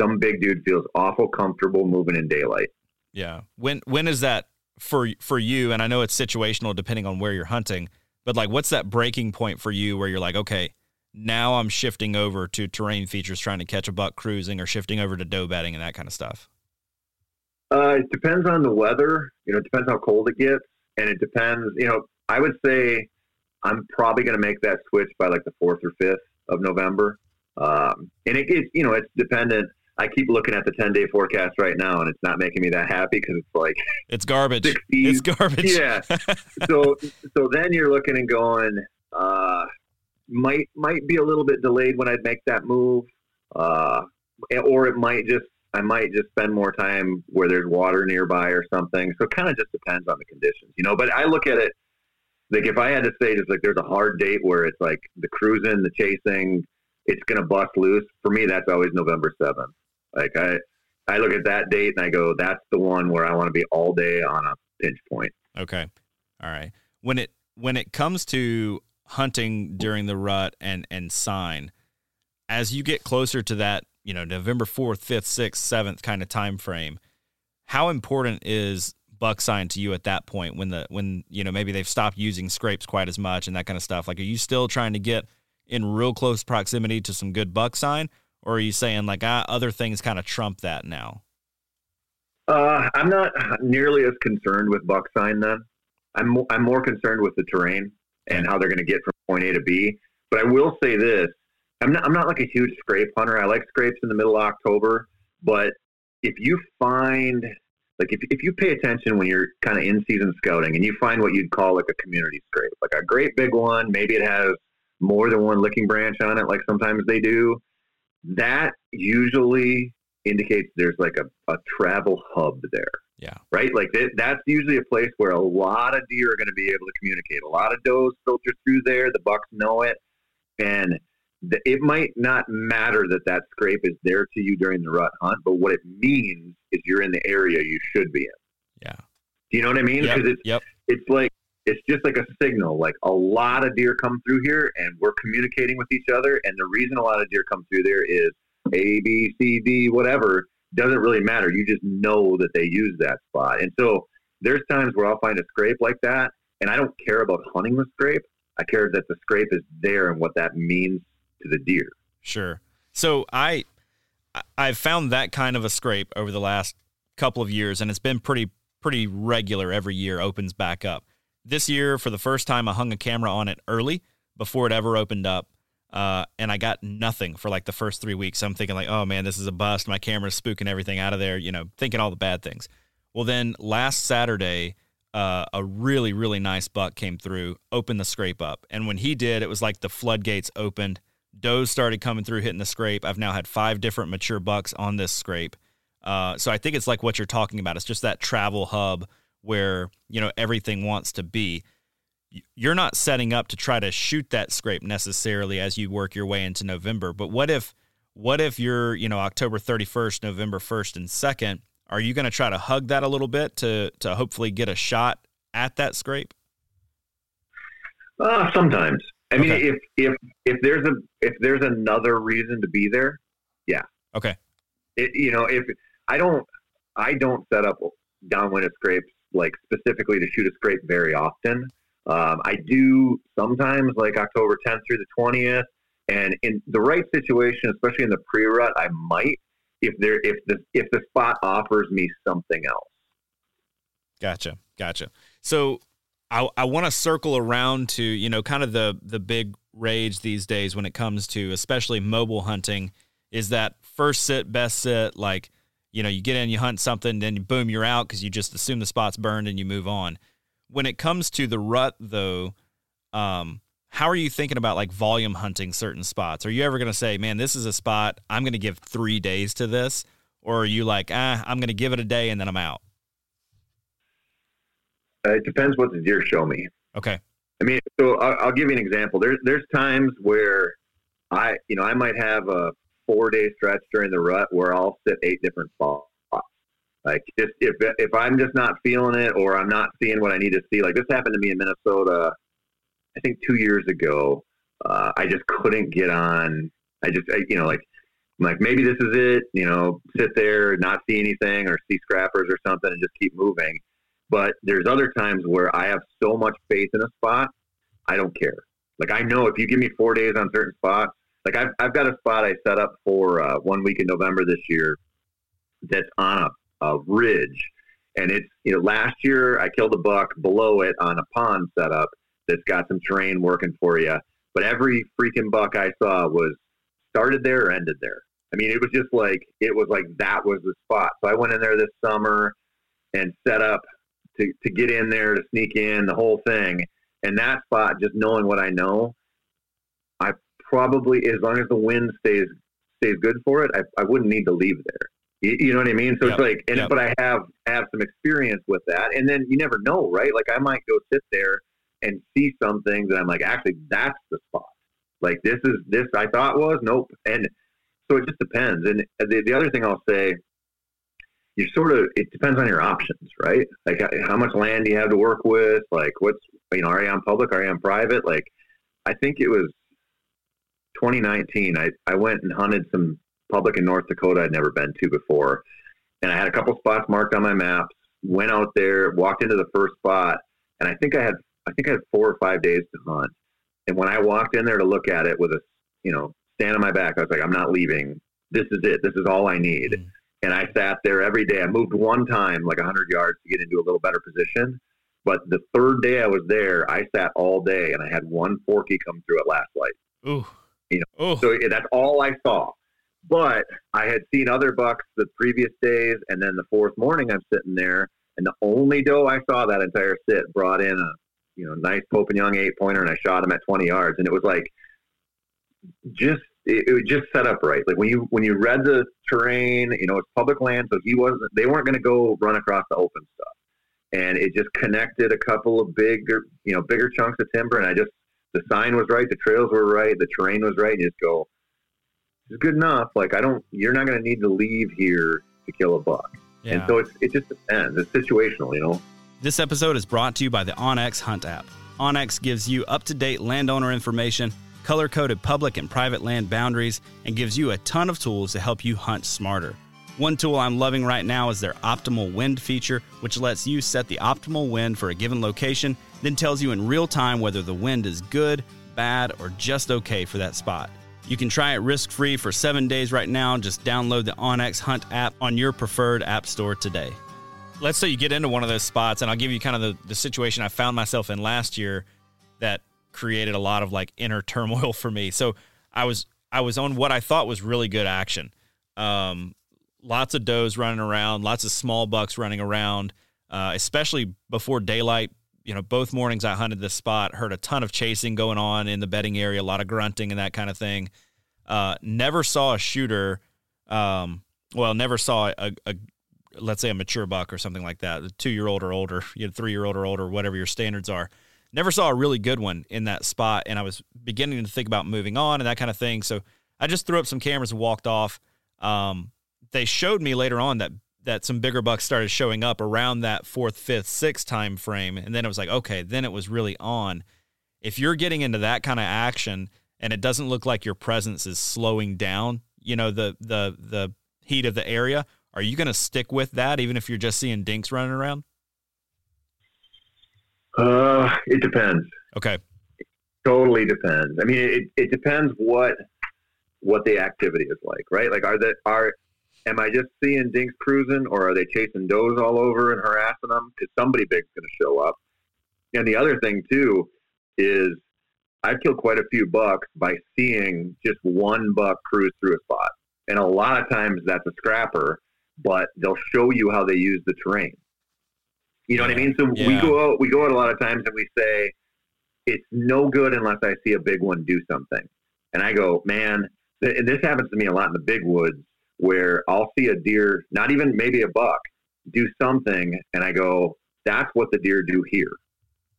some big dude feels awful comfortable moving in daylight. Yeah. When, when is that for, for you? And I know it's situational depending on where you're hunting, but like, what's that breaking point for you where you're like, okay, now I'm shifting over to terrain features, trying to catch a buck cruising or shifting over to doe bedding and that kind of stuff? Uh, it depends on the weather. You know, it depends how cold it gets, and it depends. You know, I would say I'm probably going to make that switch by like the fourth or fifth of November. Um, and it, it, you know, it's dependent. I keep looking at the 10 day forecast right now, and it's not making me that happy because it's like it's garbage. 60s. It's garbage. Yeah. so, so then you're looking and going, uh, might might be a little bit delayed when I make that move, uh, or it might just I might just spend more time where there's water nearby or something. So it kind of just depends on the conditions, you know. But I look at it like if I had to say just like there's a hard date where it's like the cruising, the chasing, it's gonna bust loose. For me, that's always November seventh. Like I, I look at that date and I go, that's the one where I want to be all day on a pinch point. Okay, all right. When it when it comes to hunting during the rut and and sign, as you get closer to that you know November fourth, fifth, sixth, seventh kind of time frame. How important is buck sign to you at that point when the when you know maybe they've stopped using scrapes quite as much and that kind of stuff? Like, are you still trying to get in real close proximity to some good buck sign, or are you saying like ah, other things kind of trump that now? Uh, I'm not nearly as concerned with buck sign then. I'm I'm more concerned with the terrain and how they're going to get from point A to B. But I will say this: I'm not, I'm not like a huge scrape hunter. I like scrapes in the middle of October, but if you find like if, if you pay attention when you're kind of in season scouting and you find what you'd call like a community scrape, like a great big one, maybe it has more than one licking branch on it, like sometimes they do, that usually indicates there's like a, a travel hub there. Yeah. Right? Like th- that's usually a place where a lot of deer are going to be able to communicate. A lot of does filter through there. The bucks know it. And it might not matter that that scrape is there to you during the rut hunt, but what it means is you're in the area you should be in. Yeah. Do you know what I mean? Because yep. it's yep. it's like it's just like a signal. Like a lot of deer come through here, and we're communicating with each other. And the reason a lot of deer come through there is A, B, C, D, whatever. Doesn't really matter. You just know that they use that spot. And so there's times where I'll find a scrape like that, and I don't care about hunting the scrape. I care that the scrape is there and what that means to the deer. Sure. So I I've found that kind of a scrape over the last couple of years, and it's been pretty pretty regular every year. Opens back up. This year, for the first time, I hung a camera on it early before it ever opened up. Uh, and I got nothing for like the first three weeks. I'm thinking like, oh man, this is a bust. My camera's spooking everything out of there. You know, thinking all the bad things. Well, then last Saturday, uh, a really really nice buck came through, opened the scrape up, and when he did, it was like the floodgates opened does started coming through hitting the scrape. I've now had five different mature bucks on this scrape. Uh, so I think it's like what you're talking about. It's just that travel hub where you know everything wants to be. You're not setting up to try to shoot that scrape necessarily as you work your way into November. But what if what if you're you know October 31st, November 1st, and 2nd? Are you going to try to hug that a little bit to to hopefully get a shot at that scrape? Uh, sometimes. I mean, if if if there's a if there's another reason to be there, yeah. Okay. It, you know, if I don't I don't set up downwind of scrapes like specifically to shoot a scrape very often. Um, I do sometimes like October 10th through the 20th, and in the right situation, especially in the pre-rut, I might if there if the if the spot offers me something else. Gotcha, gotcha. So I, I want to circle around to you know kind of the the big rage these days when it comes to especially mobile hunting is that first sit best sit like you know you get in you hunt something then boom you're out because you just assume the spot's burned and you move on when it comes to the rut though um how are you thinking about like volume hunting certain spots are you ever going to say man this is a spot i'm going to give three days to this or are you like ah i'm going to give it a day and then i'm out uh, it depends what the deer show me. Okay. I mean, so I'll, I'll, give you an example. There's there's times where I, you know, I might have a four day stretch during the rut where I'll sit eight different spots. Like just if if I'm just not feeling it or I'm not seeing what I need to see. Like this happened to me in Minnesota, I think two years ago. Uh, I just couldn't get on. I just, I, you know, like I'm like maybe this is it. You know, sit there, not see anything, or see scrappers or something, and just keep moving. But there's other times where I have so much faith in a spot, I don't care. Like I know if you give me four days on certain spots, like I've, I've got a spot I set up for uh, one week in November this year that's on a, a ridge. And it's, you know, last year I killed a buck below it on a pond setup that's got some terrain working for you. But every freaking buck I saw was started there or ended there. I mean, it was just like, it was like that was the spot. So I went in there this summer and set up to, to get in there, to sneak in, the whole thing. And that spot, just knowing what I know, I probably, as long as the wind stays stays good for it, I, I wouldn't need to leave there. You, you know what I mean? So yep. it's like, and yep. but I have have some experience with that, and then you never know, right? Like I might go sit there and see something that I'm like, actually, that's the spot. Like this is this I thought was nope, and so it just depends. And the, the other thing I'll say you sort of it depends on your options, right? Like how much land do you have to work with? Like what's you know, are you on public? Are you on private? Like I think it was 2019. I I went and hunted some public in North Dakota I'd never been to before, and I had a couple spots marked on my maps. Went out there, walked into the first spot, and I think I had I think I had four or five days to hunt. And when I walked in there to look at it with a you know stand on my back, I was like, I'm not leaving. This is it. This is all I need. Mm-hmm and I sat there every day. I moved one time, like 100 yards, to get into a little better position. But the third day I was there, I sat all day, and I had one forky come through at last light. Ooh, you know, Ooh. so that's all I saw. But I had seen other bucks the previous days, and then the fourth morning I'm sitting there, and the only doe I saw that entire sit brought in a you know nice Pope and Young eight pointer, and I shot him at 20 yards, and it was like just it, it was just set up right. Like when you when you read the terrain, you know, it's public land, so he wasn't. They weren't going to go run across the open stuff, and it just connected a couple of bigger, you know, bigger chunks of timber. And I just the sign was right, the trails were right, the terrain was right. And you just go, it's good enough. Like I don't, you're not going to need to leave here to kill a buck. Yeah. And so it's, it just depends. It's situational, you know. This episode is brought to you by the onX Hunt app. onX gives you up to date landowner information color coded public and private land boundaries, and gives you a ton of tools to help you hunt smarter. One tool I'm loving right now is their optimal wind feature, which lets you set the optimal wind for a given location, then tells you in real time whether the wind is good, bad, or just okay for that spot. You can try it risk free for seven days right now. Just download the onX Hunt app on your preferred app store today. Let's say you get into one of those spots, and I'll give you kind of the, the situation I found myself in last year that created a lot of like inner turmoil for me. So I was I was on what I thought was really good action. Um, lots of does running around, lots of small bucks running around, uh, especially before daylight. You know, both mornings I hunted this spot, heard a ton of chasing going on in the bedding area, a lot of grunting and that kind of thing. Uh, never saw a shooter. Um, well, never saw a, a, let's say a mature buck or something like that, a two year old or older, you know, three year old or older, whatever your standards are never saw a really good one in that spot, and I was beginning to think about moving on and that kind of thing. So I just threw up some cameras and walked off. Um, they showed me later on that that some bigger bucks started showing up around that fourth, fifth, sixth time frame, and then it was like, okay, then it was really on. If you're getting into that kind of action and it doesn't look like your presence is slowing down, you know the the the heat of the area, are you going to stick with that even if you're just seeing dinks running around? Uh, it depends. Okay. totally depends. I mean, it, it depends what what the activity is like, right? Like, are the are am I just seeing dinks cruising, or are they chasing does all over and harassing them? Because somebody big's going to show up. And the other thing too is I've killed quite a few bucks by seeing just one buck cruise through a spot. And a lot of times that's a scrapper, but they'll show you how they use the terrain. You know what I mean? So Yeah. we go out, we go out a lot of times and we say, it's no good unless I see a big one do something. And I go, man, th- and this happens to me a lot in the big woods where I'll see a deer, not even maybe a buck, do something, and I go, that's what the deer do here.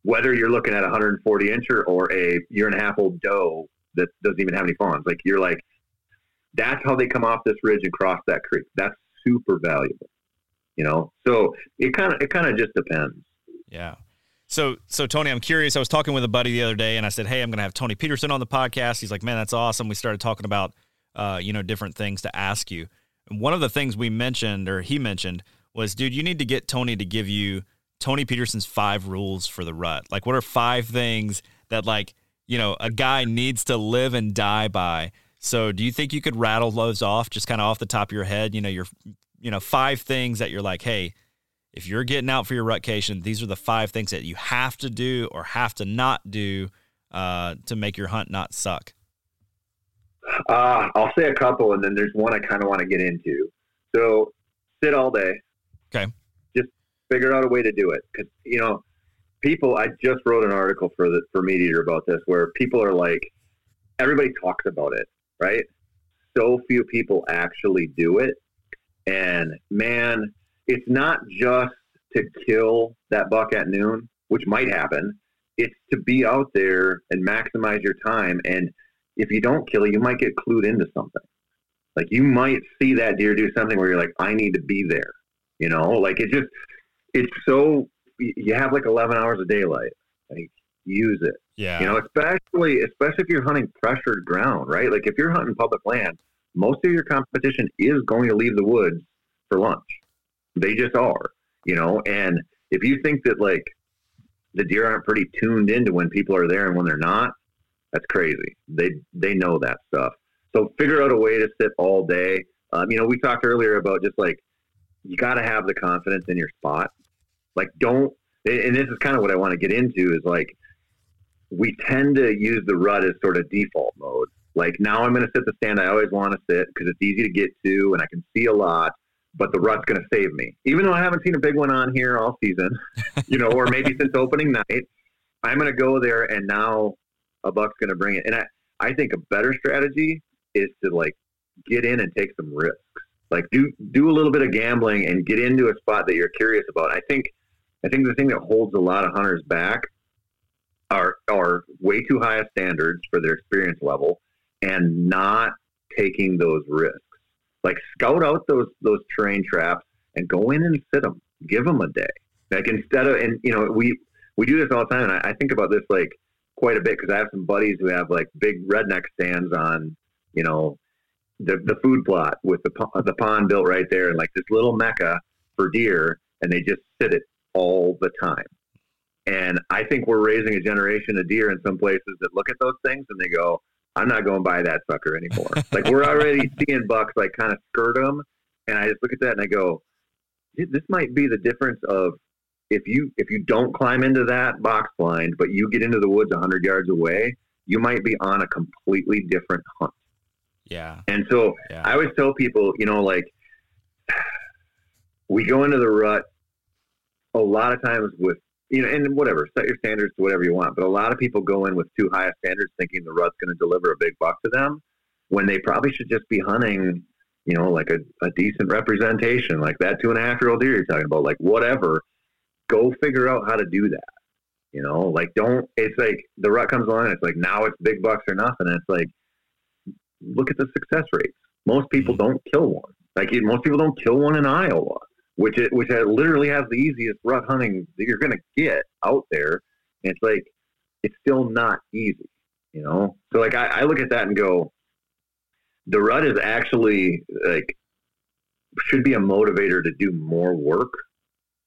Whether you're looking at a 140 incher or a year and a half old doe that doesn't even have any fawns, like you're like, that's how they come off this ridge and cross that creek. That's super valuable, you know. So it kind of it kind of just depends. Yeah. So, so Tony, I'm curious. I was talking with a buddy the other day, and I said, "Hey, I'm going to have Tony Peterson on the podcast." He's like, "Man, that's awesome." We started talking about, uh, you know, different things to ask you. And one of the things we mentioned, or he mentioned, was, "Dude, you need to get Tony to give you Tony Peterson's five rules for the rut. Like, what are five things that, like, you know, a guy needs to live and die by?" So, do you think you could rattle those off, just kind of off the top of your head? You know, your, you know, five things that you're like, "Hey." if you're getting out for your rutcation, these are the five things that you have to do or have to not do uh, to make your hunt not suck. Uh, I'll say a couple, and then there's one I kind of want to get into. So sit all day. Okay. Just figure out a way to do it because you know people. I just wrote an article for the for Meat Eater about this, where people are like, everybody talks about it, right? So few people actually do it, and man, it's not just to kill that buck at noon, which might happen. It's to be out there and maximize your time and if you don't kill it, you might get clued into something. Like you might see that deer do something where you're like, I need to be there. You know, like it just, it's so, you have like 11 hours of daylight. Like use it. Yeah. You know, especially, especially if you're hunting pressured ground, right? Like if you're hunting public land, most of your competition is going to leave the woods for lunch. They just are, you know, and if you think that like the deer aren't pretty tuned into when people are there and when they're not, that's crazy. They they know that stuff. So figure out a way to sit all day. Um, you know, we talked earlier about just like you got to have the confidence in your spot. Like, don't. And this is kind of what I want to get into is like we tend to use the rut as sort of default mode. Like now I'm going to sit the stand I always want to sit because it's easy to get to and I can see a lot. But the rut's going to save me, even though I haven't seen a big one on here all season. You know, or maybe since opening night. I'm going to go there and now a buck's going to bring it. And I, I think a better strategy is to like get in and take some risks. Like do do a little bit of gambling and get into a spot that you're curious about. I think I think the thing that holds a lot of hunters back are are way too high of standards for their experience level and not taking those risks. Like scout out those those terrain traps and go in and sit them. Give them a day. Like instead of and you know we we do this all the time. And I, I think about this like quite a bit because I have some buddies who have like big redneck stands on you know the the food plot with the the pond built right there and like this little mecca for deer, and they just sit it all the time. And I think we're raising a generation of deer in some places that look at those things and they go, I'm not going by that sucker anymore. like we're already seeing bucks like kind of skirt them. And I just look at that and I go, this might be the difference of if you, if you don't climb into that box blind, but you get into the woods a hundred yards away, you might be on a completely different hunt. Yeah. And so Yeah. I always tell people, you know, like we go into the rut a lot of times with you know, and whatever, set your standards to whatever you want. But a lot of people go in with too high of standards, thinking the rut's going to deliver a big buck to them, when they probably should just be hunting, you know, like a, a decent representation, like that two and a half year old deer you're talking about, like whatever. Go figure out how to do that. You know, like don't. It's like the rut comes along, and it's like now it's big bucks or nothing. And it's like, look at the success rates. Most people mm-hmm. don't kill one. Like most people don't kill one in Iowa which it, which literally has the easiest rut hunting that you're going to get out there. And it's like it's still not easy, you know. So like I, I look at that and go, the rut is actually like should be a motivator to do more work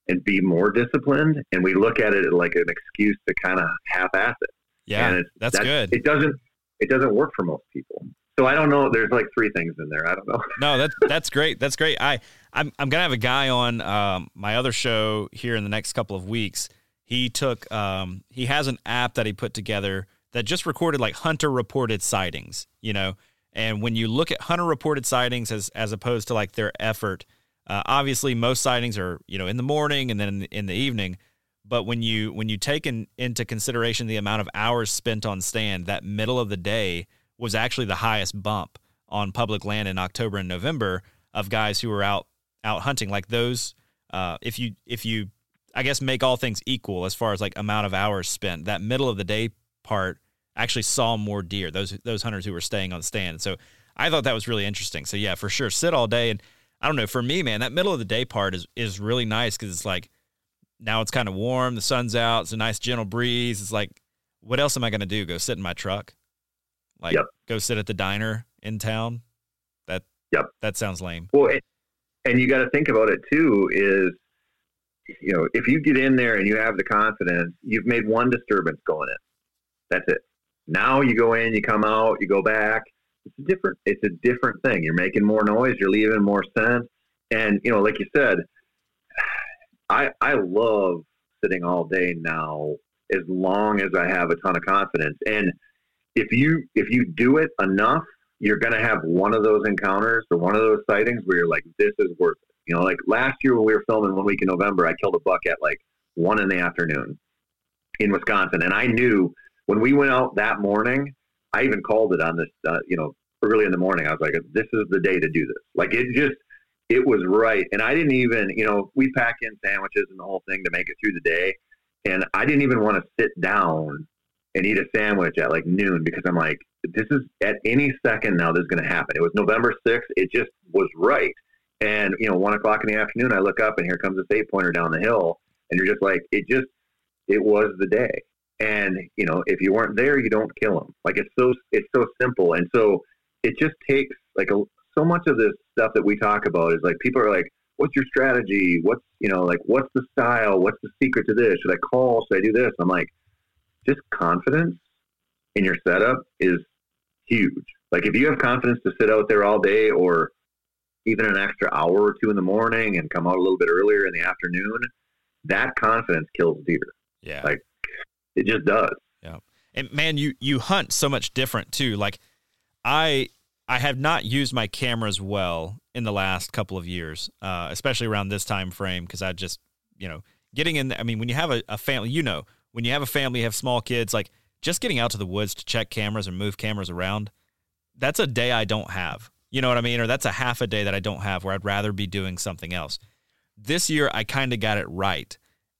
and be more disciplined. And we look at it like an excuse to kind of half-ass it. Yeah. and it's, that's good. It doesn't it doesn't work for most people. So I don't know. There's like three things in there. I don't know. no, that's that's great. That's great. I I'm I'm gonna have a guy on um, my other show here in the next couple of weeks. he took um, he has an app that he put together that just recorded like hunter reported sightings, you know. And when you look at hunter reported sightings as as opposed to like their effort, uh, obviously most sightings are you know in the morning and then in the, in the evening. But when you when you take in, into consideration the amount of hours spent on stand, that middle of the day was actually the highest bump on public land in October and November of guys who were out out hunting. Like those, uh, if you if you I guess make all things equal as far as like amount of hours spent, that middle of the day part actually saw more deer. Those those hunters who were staying on stand. So I thought that was really interesting. So yeah, for sure, sit all day and I don't know. For me, man, that middle of the day part is is really nice because it's like now it's kind of warm, the sun's out, it's a nice gentle breeze. It's like, what else am I going to do? Go sit in my truck? Like yep. go sit at the diner in town? That yep. that sounds lame. Well, and, and you got to think about it too. Is you know if you get in there and you have the confidence, you've made one disturbance going in. That's it. Now you go in, you come out, you go back. It's a different. It's a different thing. You're making more noise. You're leaving more scent. And you know, like you said, I I love sitting all day now as long as I have a ton of confidence. And if you if you do it enough, you're going to have one of those encounters or one of those sightings where you're like, this is worth it. You know, like last year when we were filming one week in November, I killed a buck at like one in the afternoon in Wisconsin, and I knew when we went out that morning. I even called it on this, uh, you know, early in the morning. I was like, this is the day to do this. Like it just it was right. And I didn't even, you know, we pack in sandwiches and the whole thing to make it through the day. And I didn't even want to sit down and eat a sandwich at like noon because I'm like, this is at any second now this is going to happen. It was November 6th. It just was right. And, you know, one o'clock in the afternoon, I look up and here comes this eight pointer down the hill. And you're just like, it just, it was the day. And, you know, if you weren't there, you don't kill them. Like it's so, it's so simple. And so it just takes like a, so much of this stuff that we talk about is like people are like, what's your strategy? What's you know like what's the style? What's the secret to this? Should I call? Should I do this? I'm like, just confidence in your setup is huge. Like if you have confidence to sit out there all day or even an extra hour or two in the morning and come out a little bit earlier in the afternoon, that confidence kills deer. Yeah. Like it just does. Yeah. And man, you you hunt so much different too. Like I I have not used my cameras well in the last couple of years, uh, especially around this time frame, because I just, you know, getting in. I mean, when you have a, a, family, you know, when you have a family, you have small kids, like just getting out to the woods to check cameras or move cameras around, that's a day I don't have. You know what I mean? Or that's a half a day that I don't have where I'd rather be doing something else. This year, I kind of got it right.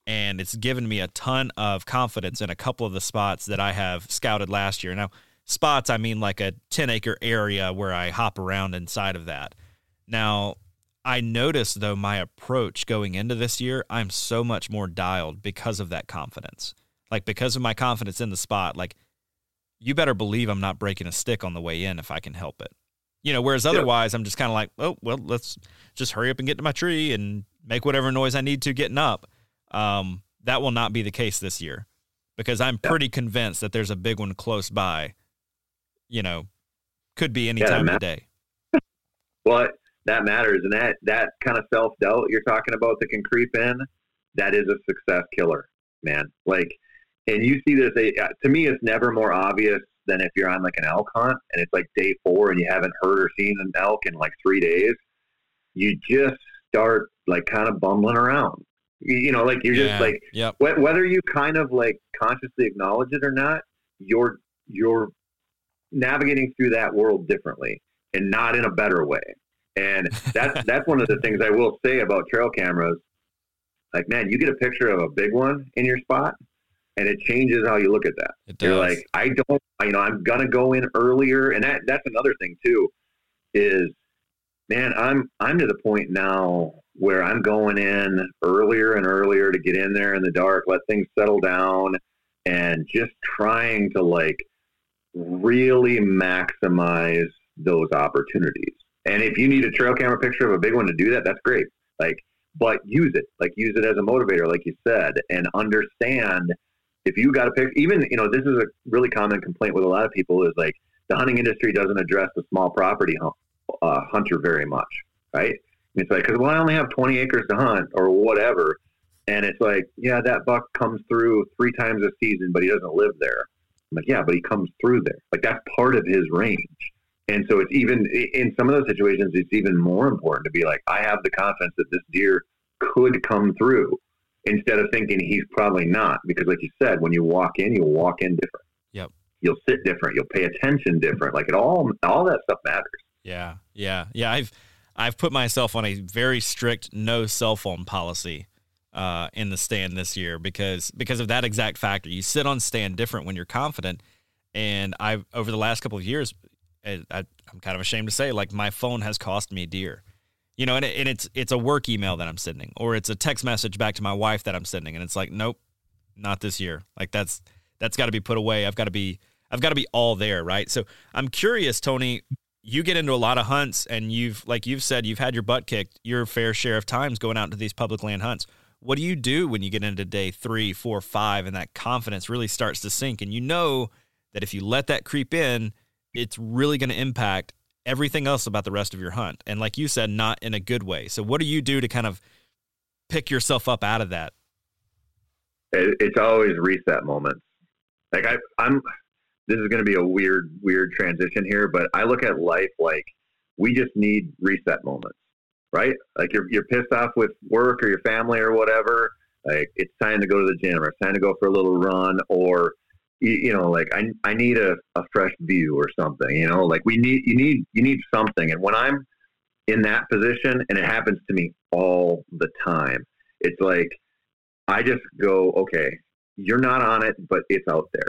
And it's given me a ton of confidence in a couple of the spots that I have scouted last year. Now, spots, I mean like a 10 acre area where I hop around inside of that. Now, I noticed though my approach going into this year, I'm so much more dialed because of that confidence. Like because of my confidence in the spot, like you better believe I'm not breaking a stick on the way in if I can help it. You know, whereas otherwise I'm just kind of like, oh, well, let's just hurry up and get to my tree and make whatever noise I need to getting up. Um, that will not be the case this year because I'm pretty convinced that there's a big one close by you know, could be any yeah, time of the day. well, that matters, and that that kind of self doubt you're talking about that can creep in, that is a success killer, man. Like, and you see this. Uh, to me, it's never more obvious than if you're on like an elk hunt and it's like day four and you haven't heard or seen an elk in like three days. You just start like kind of bumbling around. You know, like you're yeah, just like yep. whether you kind of like consciously acknowledge it or not, you're you're navigating through that world differently and not in a better way. And that's that's one of the things I will say about trail cameras. Like, man, you get a picture of a big one in your spot, and it changes how you look at that. It does. You're like, I don't, you know, I'm gonna go in earlier, and that that's another thing too. Is man, I'm I'm to the point now where I'm going in earlier and earlier to get in there in the dark, let things settle down, and just trying to like really maximize those opportunities. And if you need a trail camera picture of a big one to do that, that's great. Like, but use it, like use it as a motivator, like you said, and understand if you got a picture. Even you know, this is a really common complaint with a lot of people is like the hunting industry doesn't address the small property uh, hunter very much, right? It's like because well, I only have 20 acres to hunt or whatever. And it's like, yeah, that buck comes through three times a season, but he doesn't live there. I'm like, yeah, but he comes through there. Like that's part of his range. And so it's even in some of those situations, it's even more important to be like, I have the confidence that this deer could come through instead of thinking he's probably not. Because like you said, when you walk in, you'll walk in different. Yep. You'll sit different. You'll pay attention different. Like it all, all that stuff matters. Yeah. Yeah. Yeah. I've, I've put myself on a very strict no cell phone policy uh, in the stand this year because because of that exact factor. You sit on stand different when you're confident, and I've over the last couple of years, I, am kind of ashamed to say, like my phone has cost me dear. You know, and, it, and it's it's a work email that I'm sending, or it's a text message back to my wife that I'm sending, and it's like, nope, not this year. Like that's that's got to be put away. I've got to be I've got to be all there, right? So I'm curious, Tony. You get into a lot of hunts, and you've like you've said, you've had your butt kicked your fair share of times going out to these public land hunts what do you do when you get into day three, four, five, and that confidence really starts to sink? And you know that if you let that creep in, it's really going to impact everything else about the rest of your hunt. And like you said, not in a good way. So, what do you do to kind of pick yourself up out of that? It's always reset moments. Like I, I'm. This is going to be a weird, weird transition here, but I look at life like we just need reset moments right? Like you're you're pissed off with work or your family or whatever. Like it's time to go to the gym or it's time to go for a little run or you, you know like I I need a, a fresh view or something. You know like we need you need you need something. And when I'm in that position and it happens to me all the time, it's like I just go okay. You're not on it, but it's out there.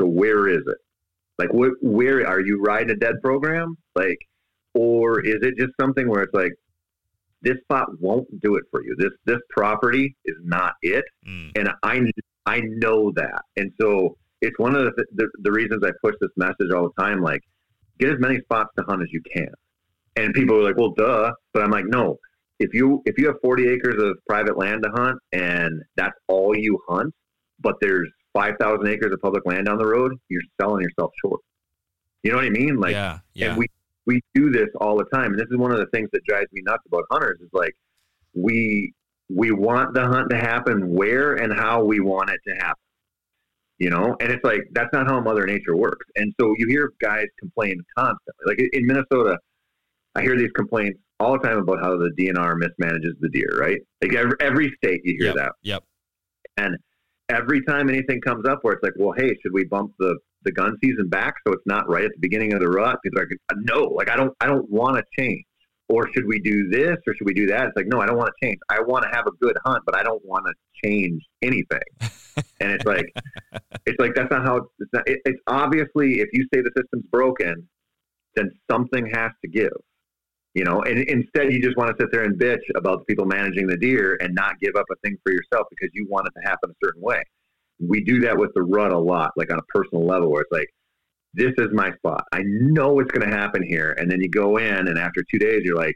So where is it? Like, wh- where are you riding a dead program? Like, or is it just something where it's like, this spot won't do it for you. This this property is not it, mm. and I I know that, and so it's one of the, the, the reasons I push this message all the time. Like, get as many spots to hunt as you can. And people are like, well, duh, but I'm like, no. If you if you have 40 acres of private land to hunt and that's all you hunt, but there's 5,000 acres of public land down the road, you're selling yourself short. You know what I mean? Like, yeah, yeah. And we we do this all the time. And this is one of the things that drives me nuts about hunters is like we we want the hunt to happen where and how we want it to happen. You know, and it's like that's not how Mother Nature works. And so you hear guys complain constantly. Like in Minnesota, I hear these complaints all the time about how the DNR mismanages the deer. Right? Like every, every state, you hear yep. that. Yep. And every time anything comes up where it's like, well, hey, should we bump the the gun season back so it's not right at the beginning of the rut? People are like, no, like I don't, I don't want to change. Or should we do this or should we do that? It's like, no, I don't want to change. I want to have a good hunt, but I don't want to change anything. and it's like, it's like that's not how it's. Not, it, it's obviously if you say the system's broken, then something has to give. You know, and instead you just want to sit there and bitch about the people managing the deer and not give up a thing for yourself because you want it to happen a certain way we do that with the rut a lot, like on a personal level, where it's like, this is my spot. I know it's going to happen here. And then you go in, and after two days, you're like,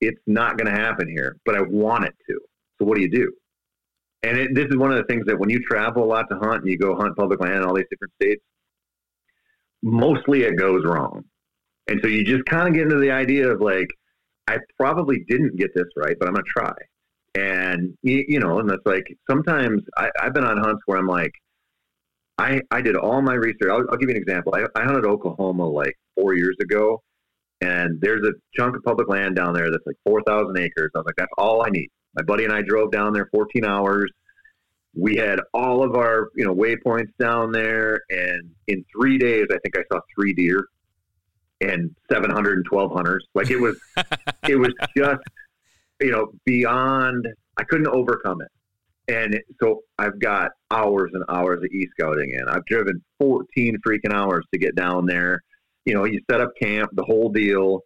it's not going to happen here, but I want it to. So what do you do? And it, this is one of the things that when you travel a lot to hunt and you go hunt public land in all these different states, mostly it goes wrong. And so you just kind of get into the idea of like, I probably didn't get this right, but I'm going to try. And you know, and that's like sometimes I, have been on hunts where I'm like, I I did all my research. I'll, I'll give you an example. I, I hunted Oklahoma like four years ago, and there's a chunk of public land down there that's like four thousand acres. I was like, that's all I need. My buddy and I drove down there 14 hours. We had all of our you know waypoints down there, and in three days, I think I saw three deer and 712 hunters. Like it was, it was just you know, beyond, I couldn't overcome it. And so I've got hours and hours of e scouting in. I've driven 14 freaking hours to get down there. You know, you set up camp, the whole deal.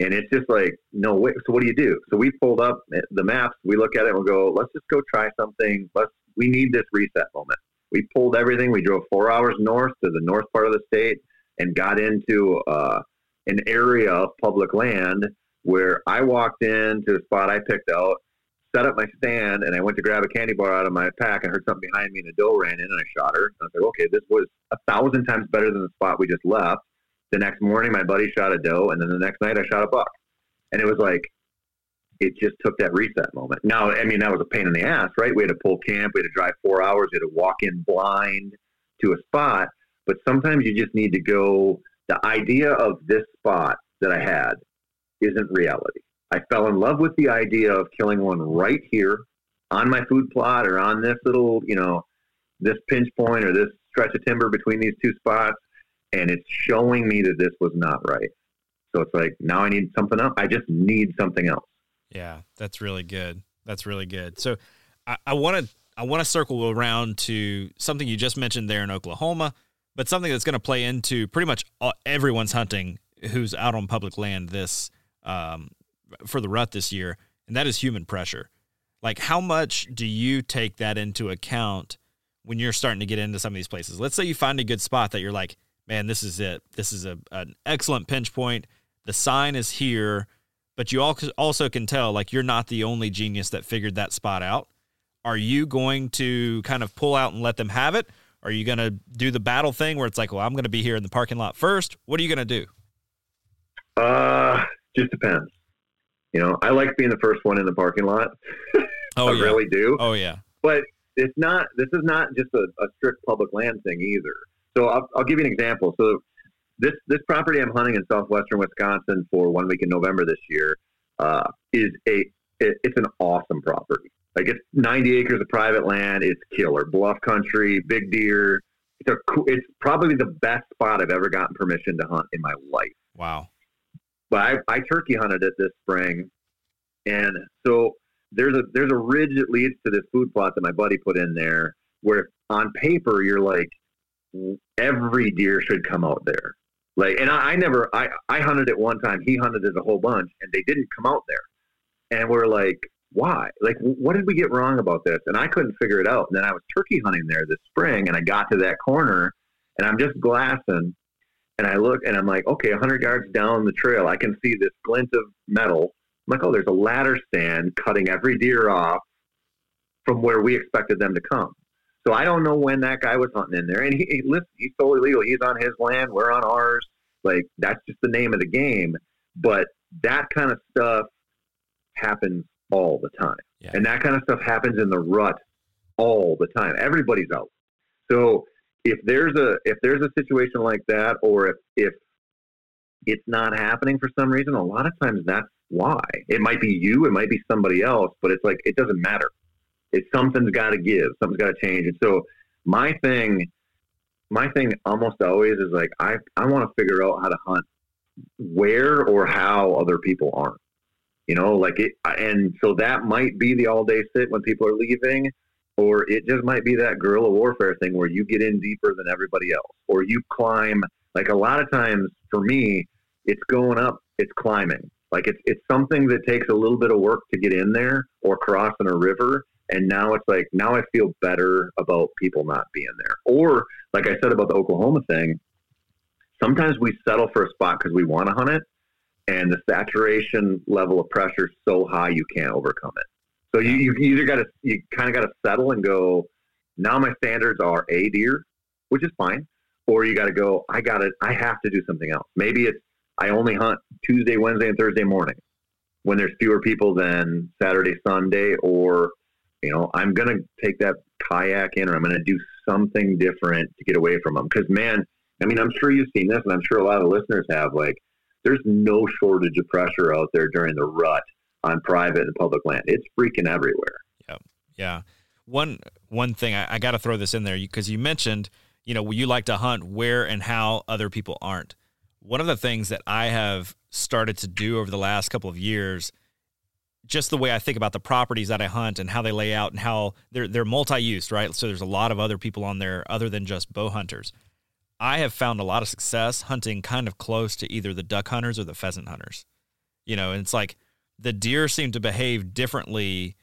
And it's just like, no way. So what do you do? So we pulled up the maps. We look at it and we go, let's just go try something. Let's, we need this reset moment. We pulled everything. We drove four hours north to the north part of the state and got into uh, an area of public land where I walked into a spot I picked out, set up my stand, and I went to grab a candy bar out of my pack and heard something behind me, and a doe ran in, and I shot her. And I was like, okay, this was a thousand times better than the spot we just left. The next morning, my buddy shot a doe, and then the next night, I shot a buck. And it was like, it just took that reset moment. Now, I mean, that was a pain in the ass, right? We had to pull camp, we had to drive four hours, we had to walk in blind to a spot. But sometimes you just need to go. The idea of this spot that I had isn't reality. I fell in love with the idea of killing one right here on my food plot or on this little, you know, this pinch point or this stretch of timber between these two spots. And it's showing me that this was not right. So it's like, now I need something else. I just need something else. Yeah, that's really good. That's really good. So I want to I want to circle around to something you just mentioned there in Oklahoma, but something that's going to play into pretty much everyone's hunting who's out on public land this um, for the rut this year, and that is human pressure. Like, how much do you take that into account when you're starting to get into some of these places? Let's say you find a good spot that you're like, man, this is it. This is a, an excellent pinch point. The sign is here, but you also can tell like you're not the only genius that figured that spot out. Are you going to kind of pull out and let them have it? Are you going to do the battle thing where it's like, well, I'm going to be here in the parking lot first? What are you going to do? Uh, just depends. You know, I like being the first one in the parking lot. Oh, I yeah. really do. Oh yeah. But it's not. This is not just a, a strict public land thing either. So I'll, I'll give you an example. So this this property I'm hunting in southwestern Wisconsin for one week in November this year uh, is a it, it's an awesome property. Like it's 90 acres of private land. It's killer bluff country, big deer. It's a it's probably the best spot I've ever gotten permission to hunt in my life. Wow. But I, I turkey hunted it this spring, and so there's a there's a ridge that leads to this food plot that my buddy put in there. Where on paper you're like, every deer should come out there. Like, and I, I never I I hunted it one time. He hunted it a whole bunch, and they didn't come out there. And we're like, why? Like, what did we get wrong about this? And I couldn't figure it out. And then I was turkey hunting there this spring, and I got to that corner, and I'm just glassing, and I look and I'm like, okay, 100 yards down the trail, I can see this glint of metal. I'm like, oh, there's a ladder stand cutting every deer off from where we expected them to come. So I don't know when that guy was hunting in there. And he, he listen, he's totally legal. He's on his land, we're on ours. Like that's just the name of the game. But that kind of stuff happens all the time. Yeah. And that kind of stuff happens in the rut all the time. Everybody's out. So if there's a if there's a situation like that, or if if it's not happening for some reason, a lot of times that's why. It might be you, it might be somebody else, but it's like it doesn't matter. It's something's got to give, something's got to change. And so my thing, my thing almost always is like I I want to figure out how to hunt where or how other people aren't. You know, like it, and so that might be the all day sit when people are leaving or it just might be that guerrilla warfare thing where you get in deeper than everybody else, or you climb. Like a lot of times for me, it's going up, it's climbing. Like it's it's something that takes a little bit of work to get in there, or crossing a river. And now it's like now I feel better about people not being there. Or like I said about the Oklahoma thing, sometimes we settle for a spot because we want to hunt it, and the saturation level of pressure is so high you can't overcome it. So you, you either got to you kind of got to settle and go. Now my standards are a deer, which is fine, or you got to go. I got to. I have to do something else. Maybe it's I only hunt Tuesday, Wednesday, and Thursday morning when there's fewer people than Saturday, Sunday, or you know I'm gonna take that kayak in, or I'm gonna do something different to get away from them. Because man, I mean, I'm sure you've seen this, and I'm sure a lot of listeners have. Like, there's no shortage of pressure out there during the rut on private and public land. It's freaking everywhere. Yeah, yeah. One one thing I, I got to throw this in there because you mentioned, you know, you like to hunt where and how other people aren't. One of the things that I have started to do over the last couple of years, just the way I think about the properties that I hunt and how they lay out and how they're they're multi-use, right? So there's a lot of other people on there other than just bow hunters. I have found a lot of success hunting kind of close to either the duck hunters or the pheasant hunters. You know, and it's like the deer seem to behave differently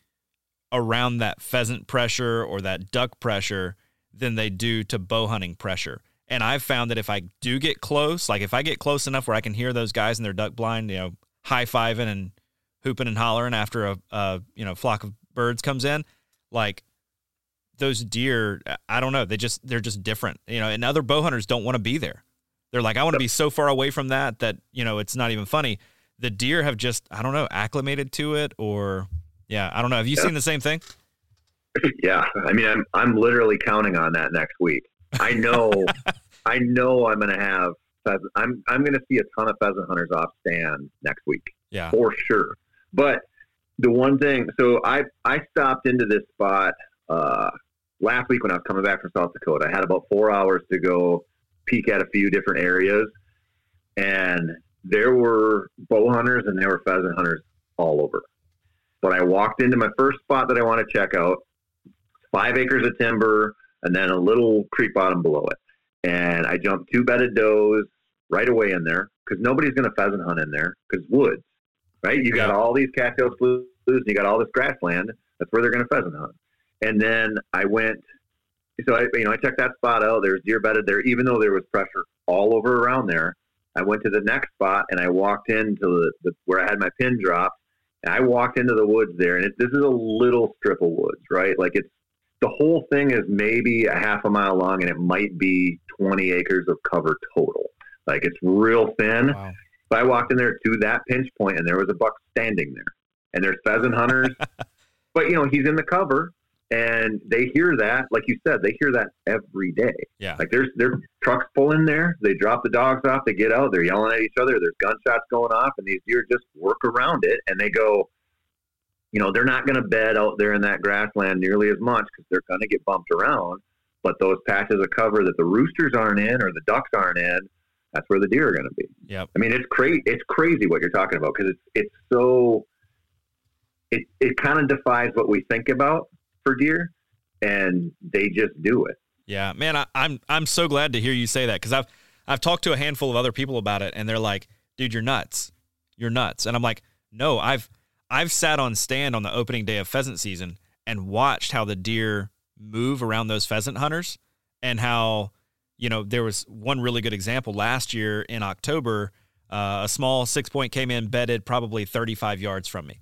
around that pheasant pressure or that duck pressure than they do to bow hunting pressure. And I've found that if I do get close, like if I get close enough where I can hear those guys in their duck blind, you know, high fiving and hooping and hollering after a, a you know flock of birds comes in, like those deer, I don't know, they just they're just different, you know. And other bow hunters don't want to be there. They're like, I want to be so far away from that that you know it's not even funny the deer have just I don't know acclimated to it or yeah I don't know. Have you yeah. seen the same thing? Yeah, I mean I'm I'm literally counting on that next week. I know I know I'm going to have. I'm I'm going to see a ton of pheasant hunters off stand next week. Yeah, for sure. But the one thing, so I I stopped into this spot uh, last week when I was coming back from South Dakota. I had about four hours to go peek at a few different areas, and there were bow hunters and there were pheasant hunters all over. But I walked into my first spot that I want to check out, five acres of timber, and then a little creek bottom below it. And I jumped two bedded does right away in there because nobody's going to pheasant hunt in there because woods, right? You got all these cattail sloughs and you got all this grassland. That's where they're going to pheasant hunt. And then I went, so I, you know, I checked that spot out. There's deer bedded there, even though there was pressure all over around there. I went to the next spot and I walked into the, the where I had my pin dropped. And I walked into the woods there, and it, this is a little strip of woods, right? Like it's the whole thing is maybe a half a mile long, and it might be 20 acres of cover total. Like it's real thin. Wow. But I walked in there to that pinch point, and there was a buck standing there, and there's pheasant hunters. but you know he's in the cover, and they hear that, like you said, they hear that every day. Yeah. Like there's their trucks pull in there, they drop the dogs off, they get out, they're yelling at each other, there's gunshots going off, and these deer just work around it, and they go. You know, they're not going to bed out there in that grassland nearly as much because they're going to get bumped around. But those patches of cover that the roosters aren't in or the ducks aren't in, that's where the deer are going to be. Yeah. I mean, it's crazy. It's crazy what you're talking about because it's it's so. It it kind of defies what we think about for deer, and they just do it. Yeah, man, I, I'm I'm so glad to hear you say that because I've I've talked to a handful of other people about it, and they're like, "Dude, you're nuts, you're nuts," and I'm like, "No, I've I've sat on stand on the opening day of pheasant season and watched how the deer move around those pheasant hunters, and how." You know, there was one really good example last year in October. Uh, a small six point came in bedded probably 35 yards from me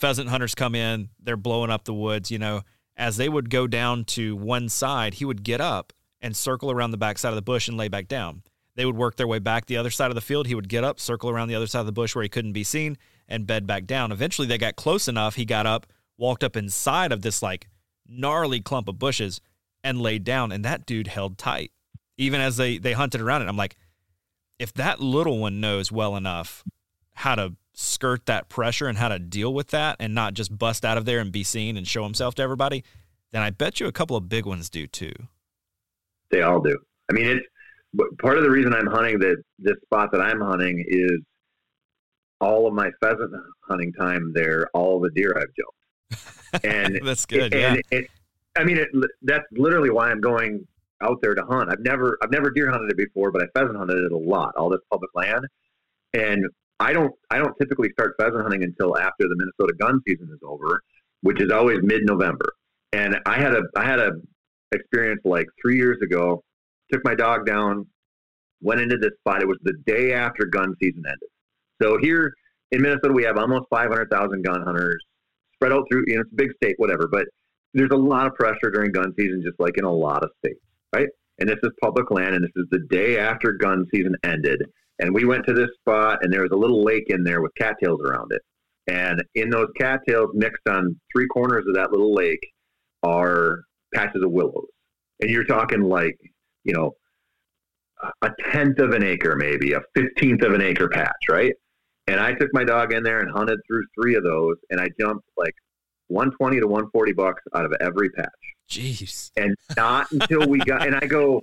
pheasant hunters come in, they're blowing up the woods, you know, as they would go down to one side, he would get up and circle around the back side of the bush and lay back down. They would work their way back the other side of the field. He would get up, circle around the other side of the bush where he couldn't be seen, and bed back down. Eventually, they got close enough. He got up, walked up inside of this like gnarly clump of bushes, and laid down. And that dude held tight, even as they they hunted around it. I'm like, if that little one knows well enough how to skirt that pressure and how to deal with that and not just bust out of there and be seen and show himself to everybody, then I bet you a couple of big ones do too. They all do. I mean, it's part of the reason I'm hunting that this spot that I'm hunting is all of my pheasant hunting time there, all the deer I've jumped. And that's good. And yeah. It, I mean, it, that's literally why I'm going out there to hunt. I've never, I've never deer hunted it before, but I pheasant hunted it a lot, all this public land. And I don't I don't typically start pheasant hunting until after the Minnesota gun season is over, which is always mid November. And I had a I had a experience like three years ago. Took my dog down, went into this spot. It was the day after gun season ended. So here in Minnesota, we have almost 500,000 gun hunters spread out through. You know, it's a big state, whatever. But there's a lot of pressure during gun season, just like in a lot of states, right? And this is public land, and this is the day after gun season ended. And we went to this spot, and there was a little lake in there with cattails around it. And in those cattails, mixed on three corners of that little lake, are patches of willows. And you're talking like, you know, a tenth of an acre, maybe a fifteenth of an acre patch, right? And I took my dog in there and hunted through three of those, and I jumped like 120 to 140 bucks out of every patch. Jeez. And not until we got, and I go,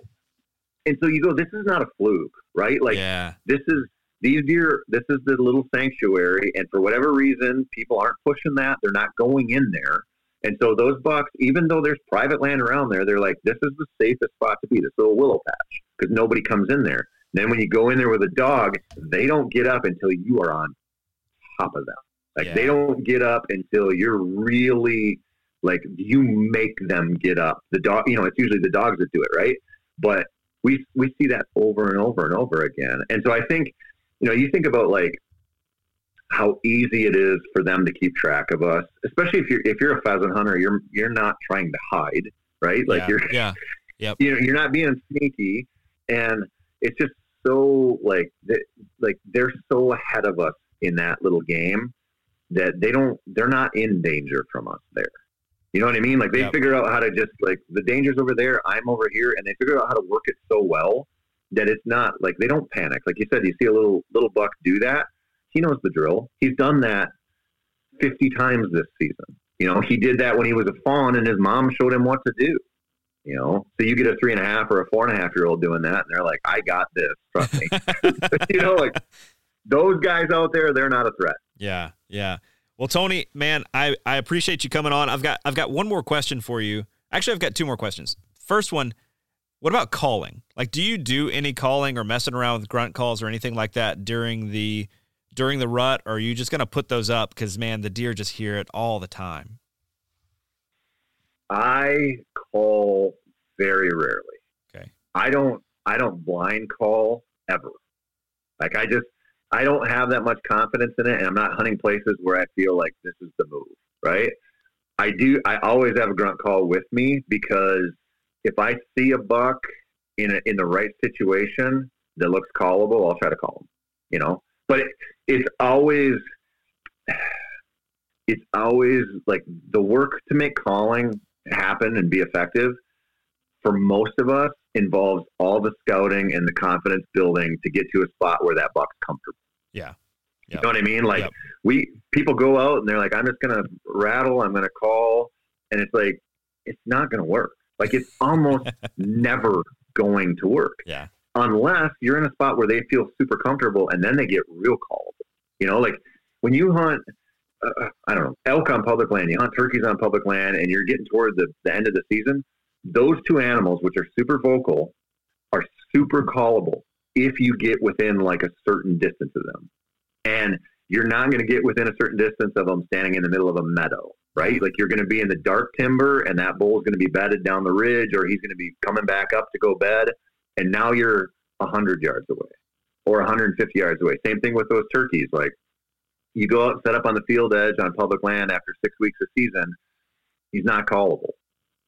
and so you go, this is not a fluke, right? Like yeah. this is these deer. This is the little sanctuary, and for whatever reason, people aren't pushing that. They're not going in there, and so those bucks, even though there's private land around there, they're like, this is the safest spot to be. This little willow patch because nobody comes in there. And then when you go in there with a dog, they don't get up until you are on top of them. Like yeah. they don't get up until you're really like you make them get up. The dog, you know, it's usually the dogs that do it, right? But we we see that over and over and over again. And so I think, you know, you think about like how easy it is for them to keep track of us, especially if you're if you're a pheasant hunter, you're you're not trying to hide, right? Like yeah, you're yeah, yep. you know, you're not being sneaky, and it's just so like like they're so ahead of us in that little game that they don't they're not in danger from us there. You know what I mean? Like they Yep. figure out how to just like the danger's over there, I'm over here, and they figure out how to work it so well that it's not like they don't panic. Like you said, you see a little little buck do that. He knows the drill. He's done that fifty times this season. You know, he did that when he was a fawn, and his mom showed him what to do. You know, so you get a three and a half or a four and a half year old doing that, and they're like, "I got this, trust me." you know, like those guys out there, they're not a threat. Yeah, yeah. Well, Tony, man, I, I appreciate you coming on. I've got I've got one more question for you. Actually, I've got two more questions. First one, what about calling? Like, do you do any calling or messing around with grunt calls or anything like that during the during the rut, or are you just gonna put those up because man, the deer just hear it all the time? I call very rarely. Okay. I don't I don't blind call ever. Like I just I don't have that much confidence in it and I'm not hunting places where I feel like this is the move, right? I do I always have a grunt call with me because if I see a buck in a, in the right situation that looks callable, I'll try to call him, you know. But it, it's always it's always like the work to make calling happen and be effective for most of us involves all the scouting and the confidence building to get to a spot where that buck's comfortable. Yeah. You know what I mean? Like Yep. we people go out and they're like, I'm just gonna rattle, I'm gonna call, and it's like it's not gonna work. Like it's almost never going to work Yeah. unless you're in a spot where they feel super comfortable and then they get real callable. You know, like when you hunt, uh, I don't know, elk on public land, you hunt turkeys on public land, and you're getting toward the, the end of the season, those two animals, which are super vocal, are super callable if you get within like a certain distance of them. And you're not going to get within a certain distance of them standing in the middle of a meadow, right? Like you're going to be in the dark timber and that bull is going to be bedded down the ridge or he's going to be coming back up to go bed. And now you're 100 yards away or 150 yards away. Same thing with those turkeys. Like you go out and set up on the field edge on public land after six weeks of season, he's not callable.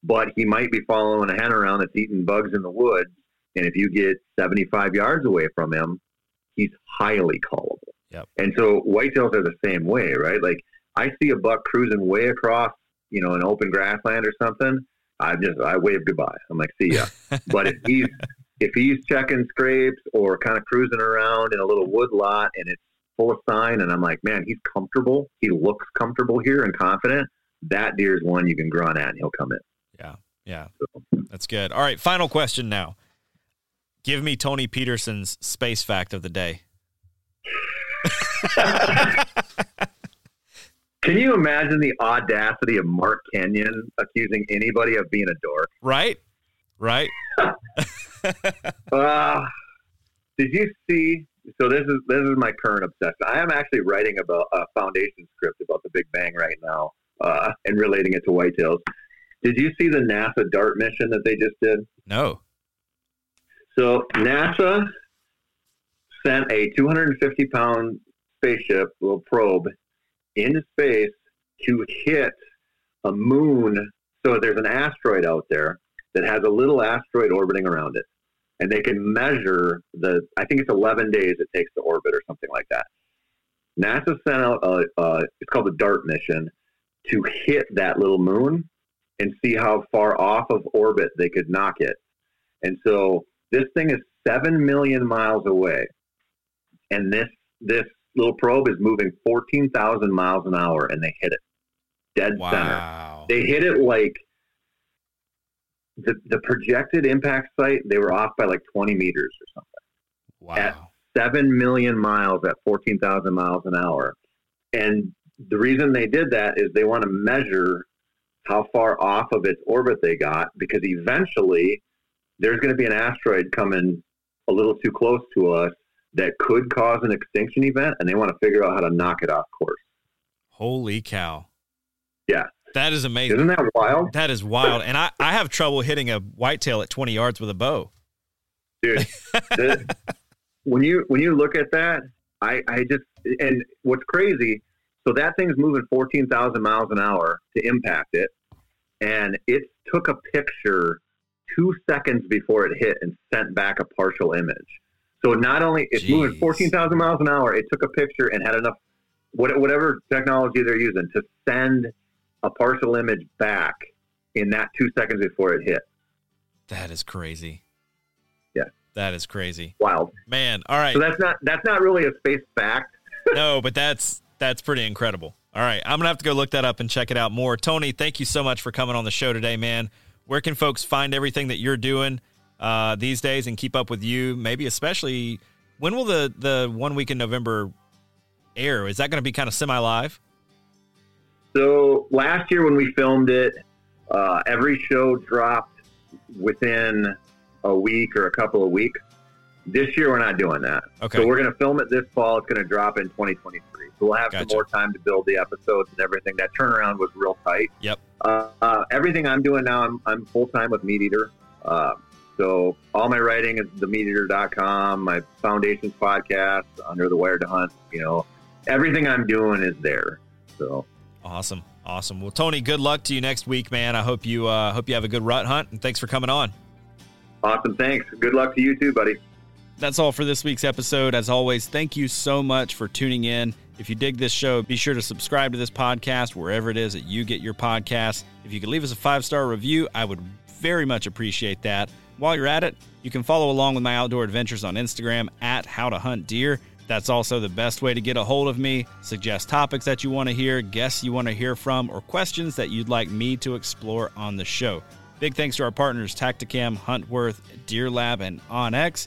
But he might be following a hen around that's eating bugs in the woods. And if you get 75 yards away from him, he's highly callable. Yep. And so whitetails are the same way, right? Like I see a buck cruising way across, you know, an open grassland or something. I just I wave goodbye. I'm like, see ya. but if he's if he's checking scrapes or kind of cruising around in a little wood lot and it's full of sign, and I'm like, man, he's comfortable. He looks comfortable here and confident. That deer's one you can grunt at, and he'll come in. Yeah. Yeah. That's good. All right. Final question now. Give me Tony Peterson's space fact of the day. Can you imagine the audacity of Mark Kenyon accusing anybody of being a dork? Right? Right? Uh, did you see? So this is this is my current obsession. I am actually writing about a foundation script about the Big Bang right now, uh, and relating it to whitetails. Did you see the NASA DART mission that they just did? No. So NASA sent a 250 pound spaceship, little probe, into space to hit a moon. So there's an asteroid out there that has a little asteroid orbiting around it, and they can measure the. I think it's 11 days it takes to orbit or something like that. NASA sent out a, a it's called the DART mission to hit that little moon and see how far off of orbit they could knock it. And so this thing is seven million miles away, and this this little probe is moving fourteen thousand miles an hour, and they hit it dead center. They hit it like the the projected impact site. They were off by like twenty meters or something. Wow. At Seven million miles at fourteen thousand miles an hour, and the reason they did that is they want to measure how far off of its orbit they got because eventually there's going to be an asteroid coming a little too close to us that could cause an extinction event, and they want to figure out how to knock it off course. Holy cow. Yeah. That is amazing. Isn't that wild, That is wild. And I, I have trouble hitting a whitetail at 20 yards with a bow. dude? The- when you when you look at that, I I just and what's crazy. So that thing's moving fourteen thousand miles an hour to impact it, and it took a picture two seconds before it hit and sent back a partial image. So not only it's Jeez. moving 14,000 miles an hour, it took a picture and had enough, whatever technology they're using, to send a partial image back in that two seconds before it hit. That is crazy. Yeah. That is crazy. Wild. Man, all right. So that's not that's not really a space fact. no, but that's that's pretty incredible. All right, I'm gonna have to go look that up and check it out more. Tony, thank you so much for coming on the show today, man. Where can folks find everything that you're doing uh, these days and keep up with you? Maybe especially when will the the one week in November air? Is that going to be kind of semi live? So last year when we filmed it, uh, every show dropped within a week or a couple of weeks. This year we're not doing that. Okay. So we're going to film it this fall. It's going to drop in 2023. So we'll have Gotcha. some more time to build the episodes and everything. That turnaround was real tight. Yep. Uh, uh, everything I'm doing now, I'm, I'm full time with MeatEater. Uh, so all my writing is themeateater.com, my foundations podcast, Under the Wired to Hunt. You know, everything I'm doing is there. So Awesome, awesome. Well, Tony, good luck to you next week, man. I hope you uh, hope you have a good rut hunt, and thanks for coming on. awesome. Thanks. Good luck to you too, buddy. That's all for this week's episode. As always, thank you so much for tuning in. If you dig this show, be sure to subscribe to this podcast wherever it is that you get your podcasts. If you could leave us a five star review, I would very much appreciate that. While you're at it, you can follow along with my outdoor adventures on Instagram at How to Hunt Deer. That's also the best way to get a hold of me. Suggest topics that you want to hear, guests you want to hear from, or questions that you'd like me to explore on the show. Big thanks to our partners Tactacam, Huntworth, DeerLab, and onX.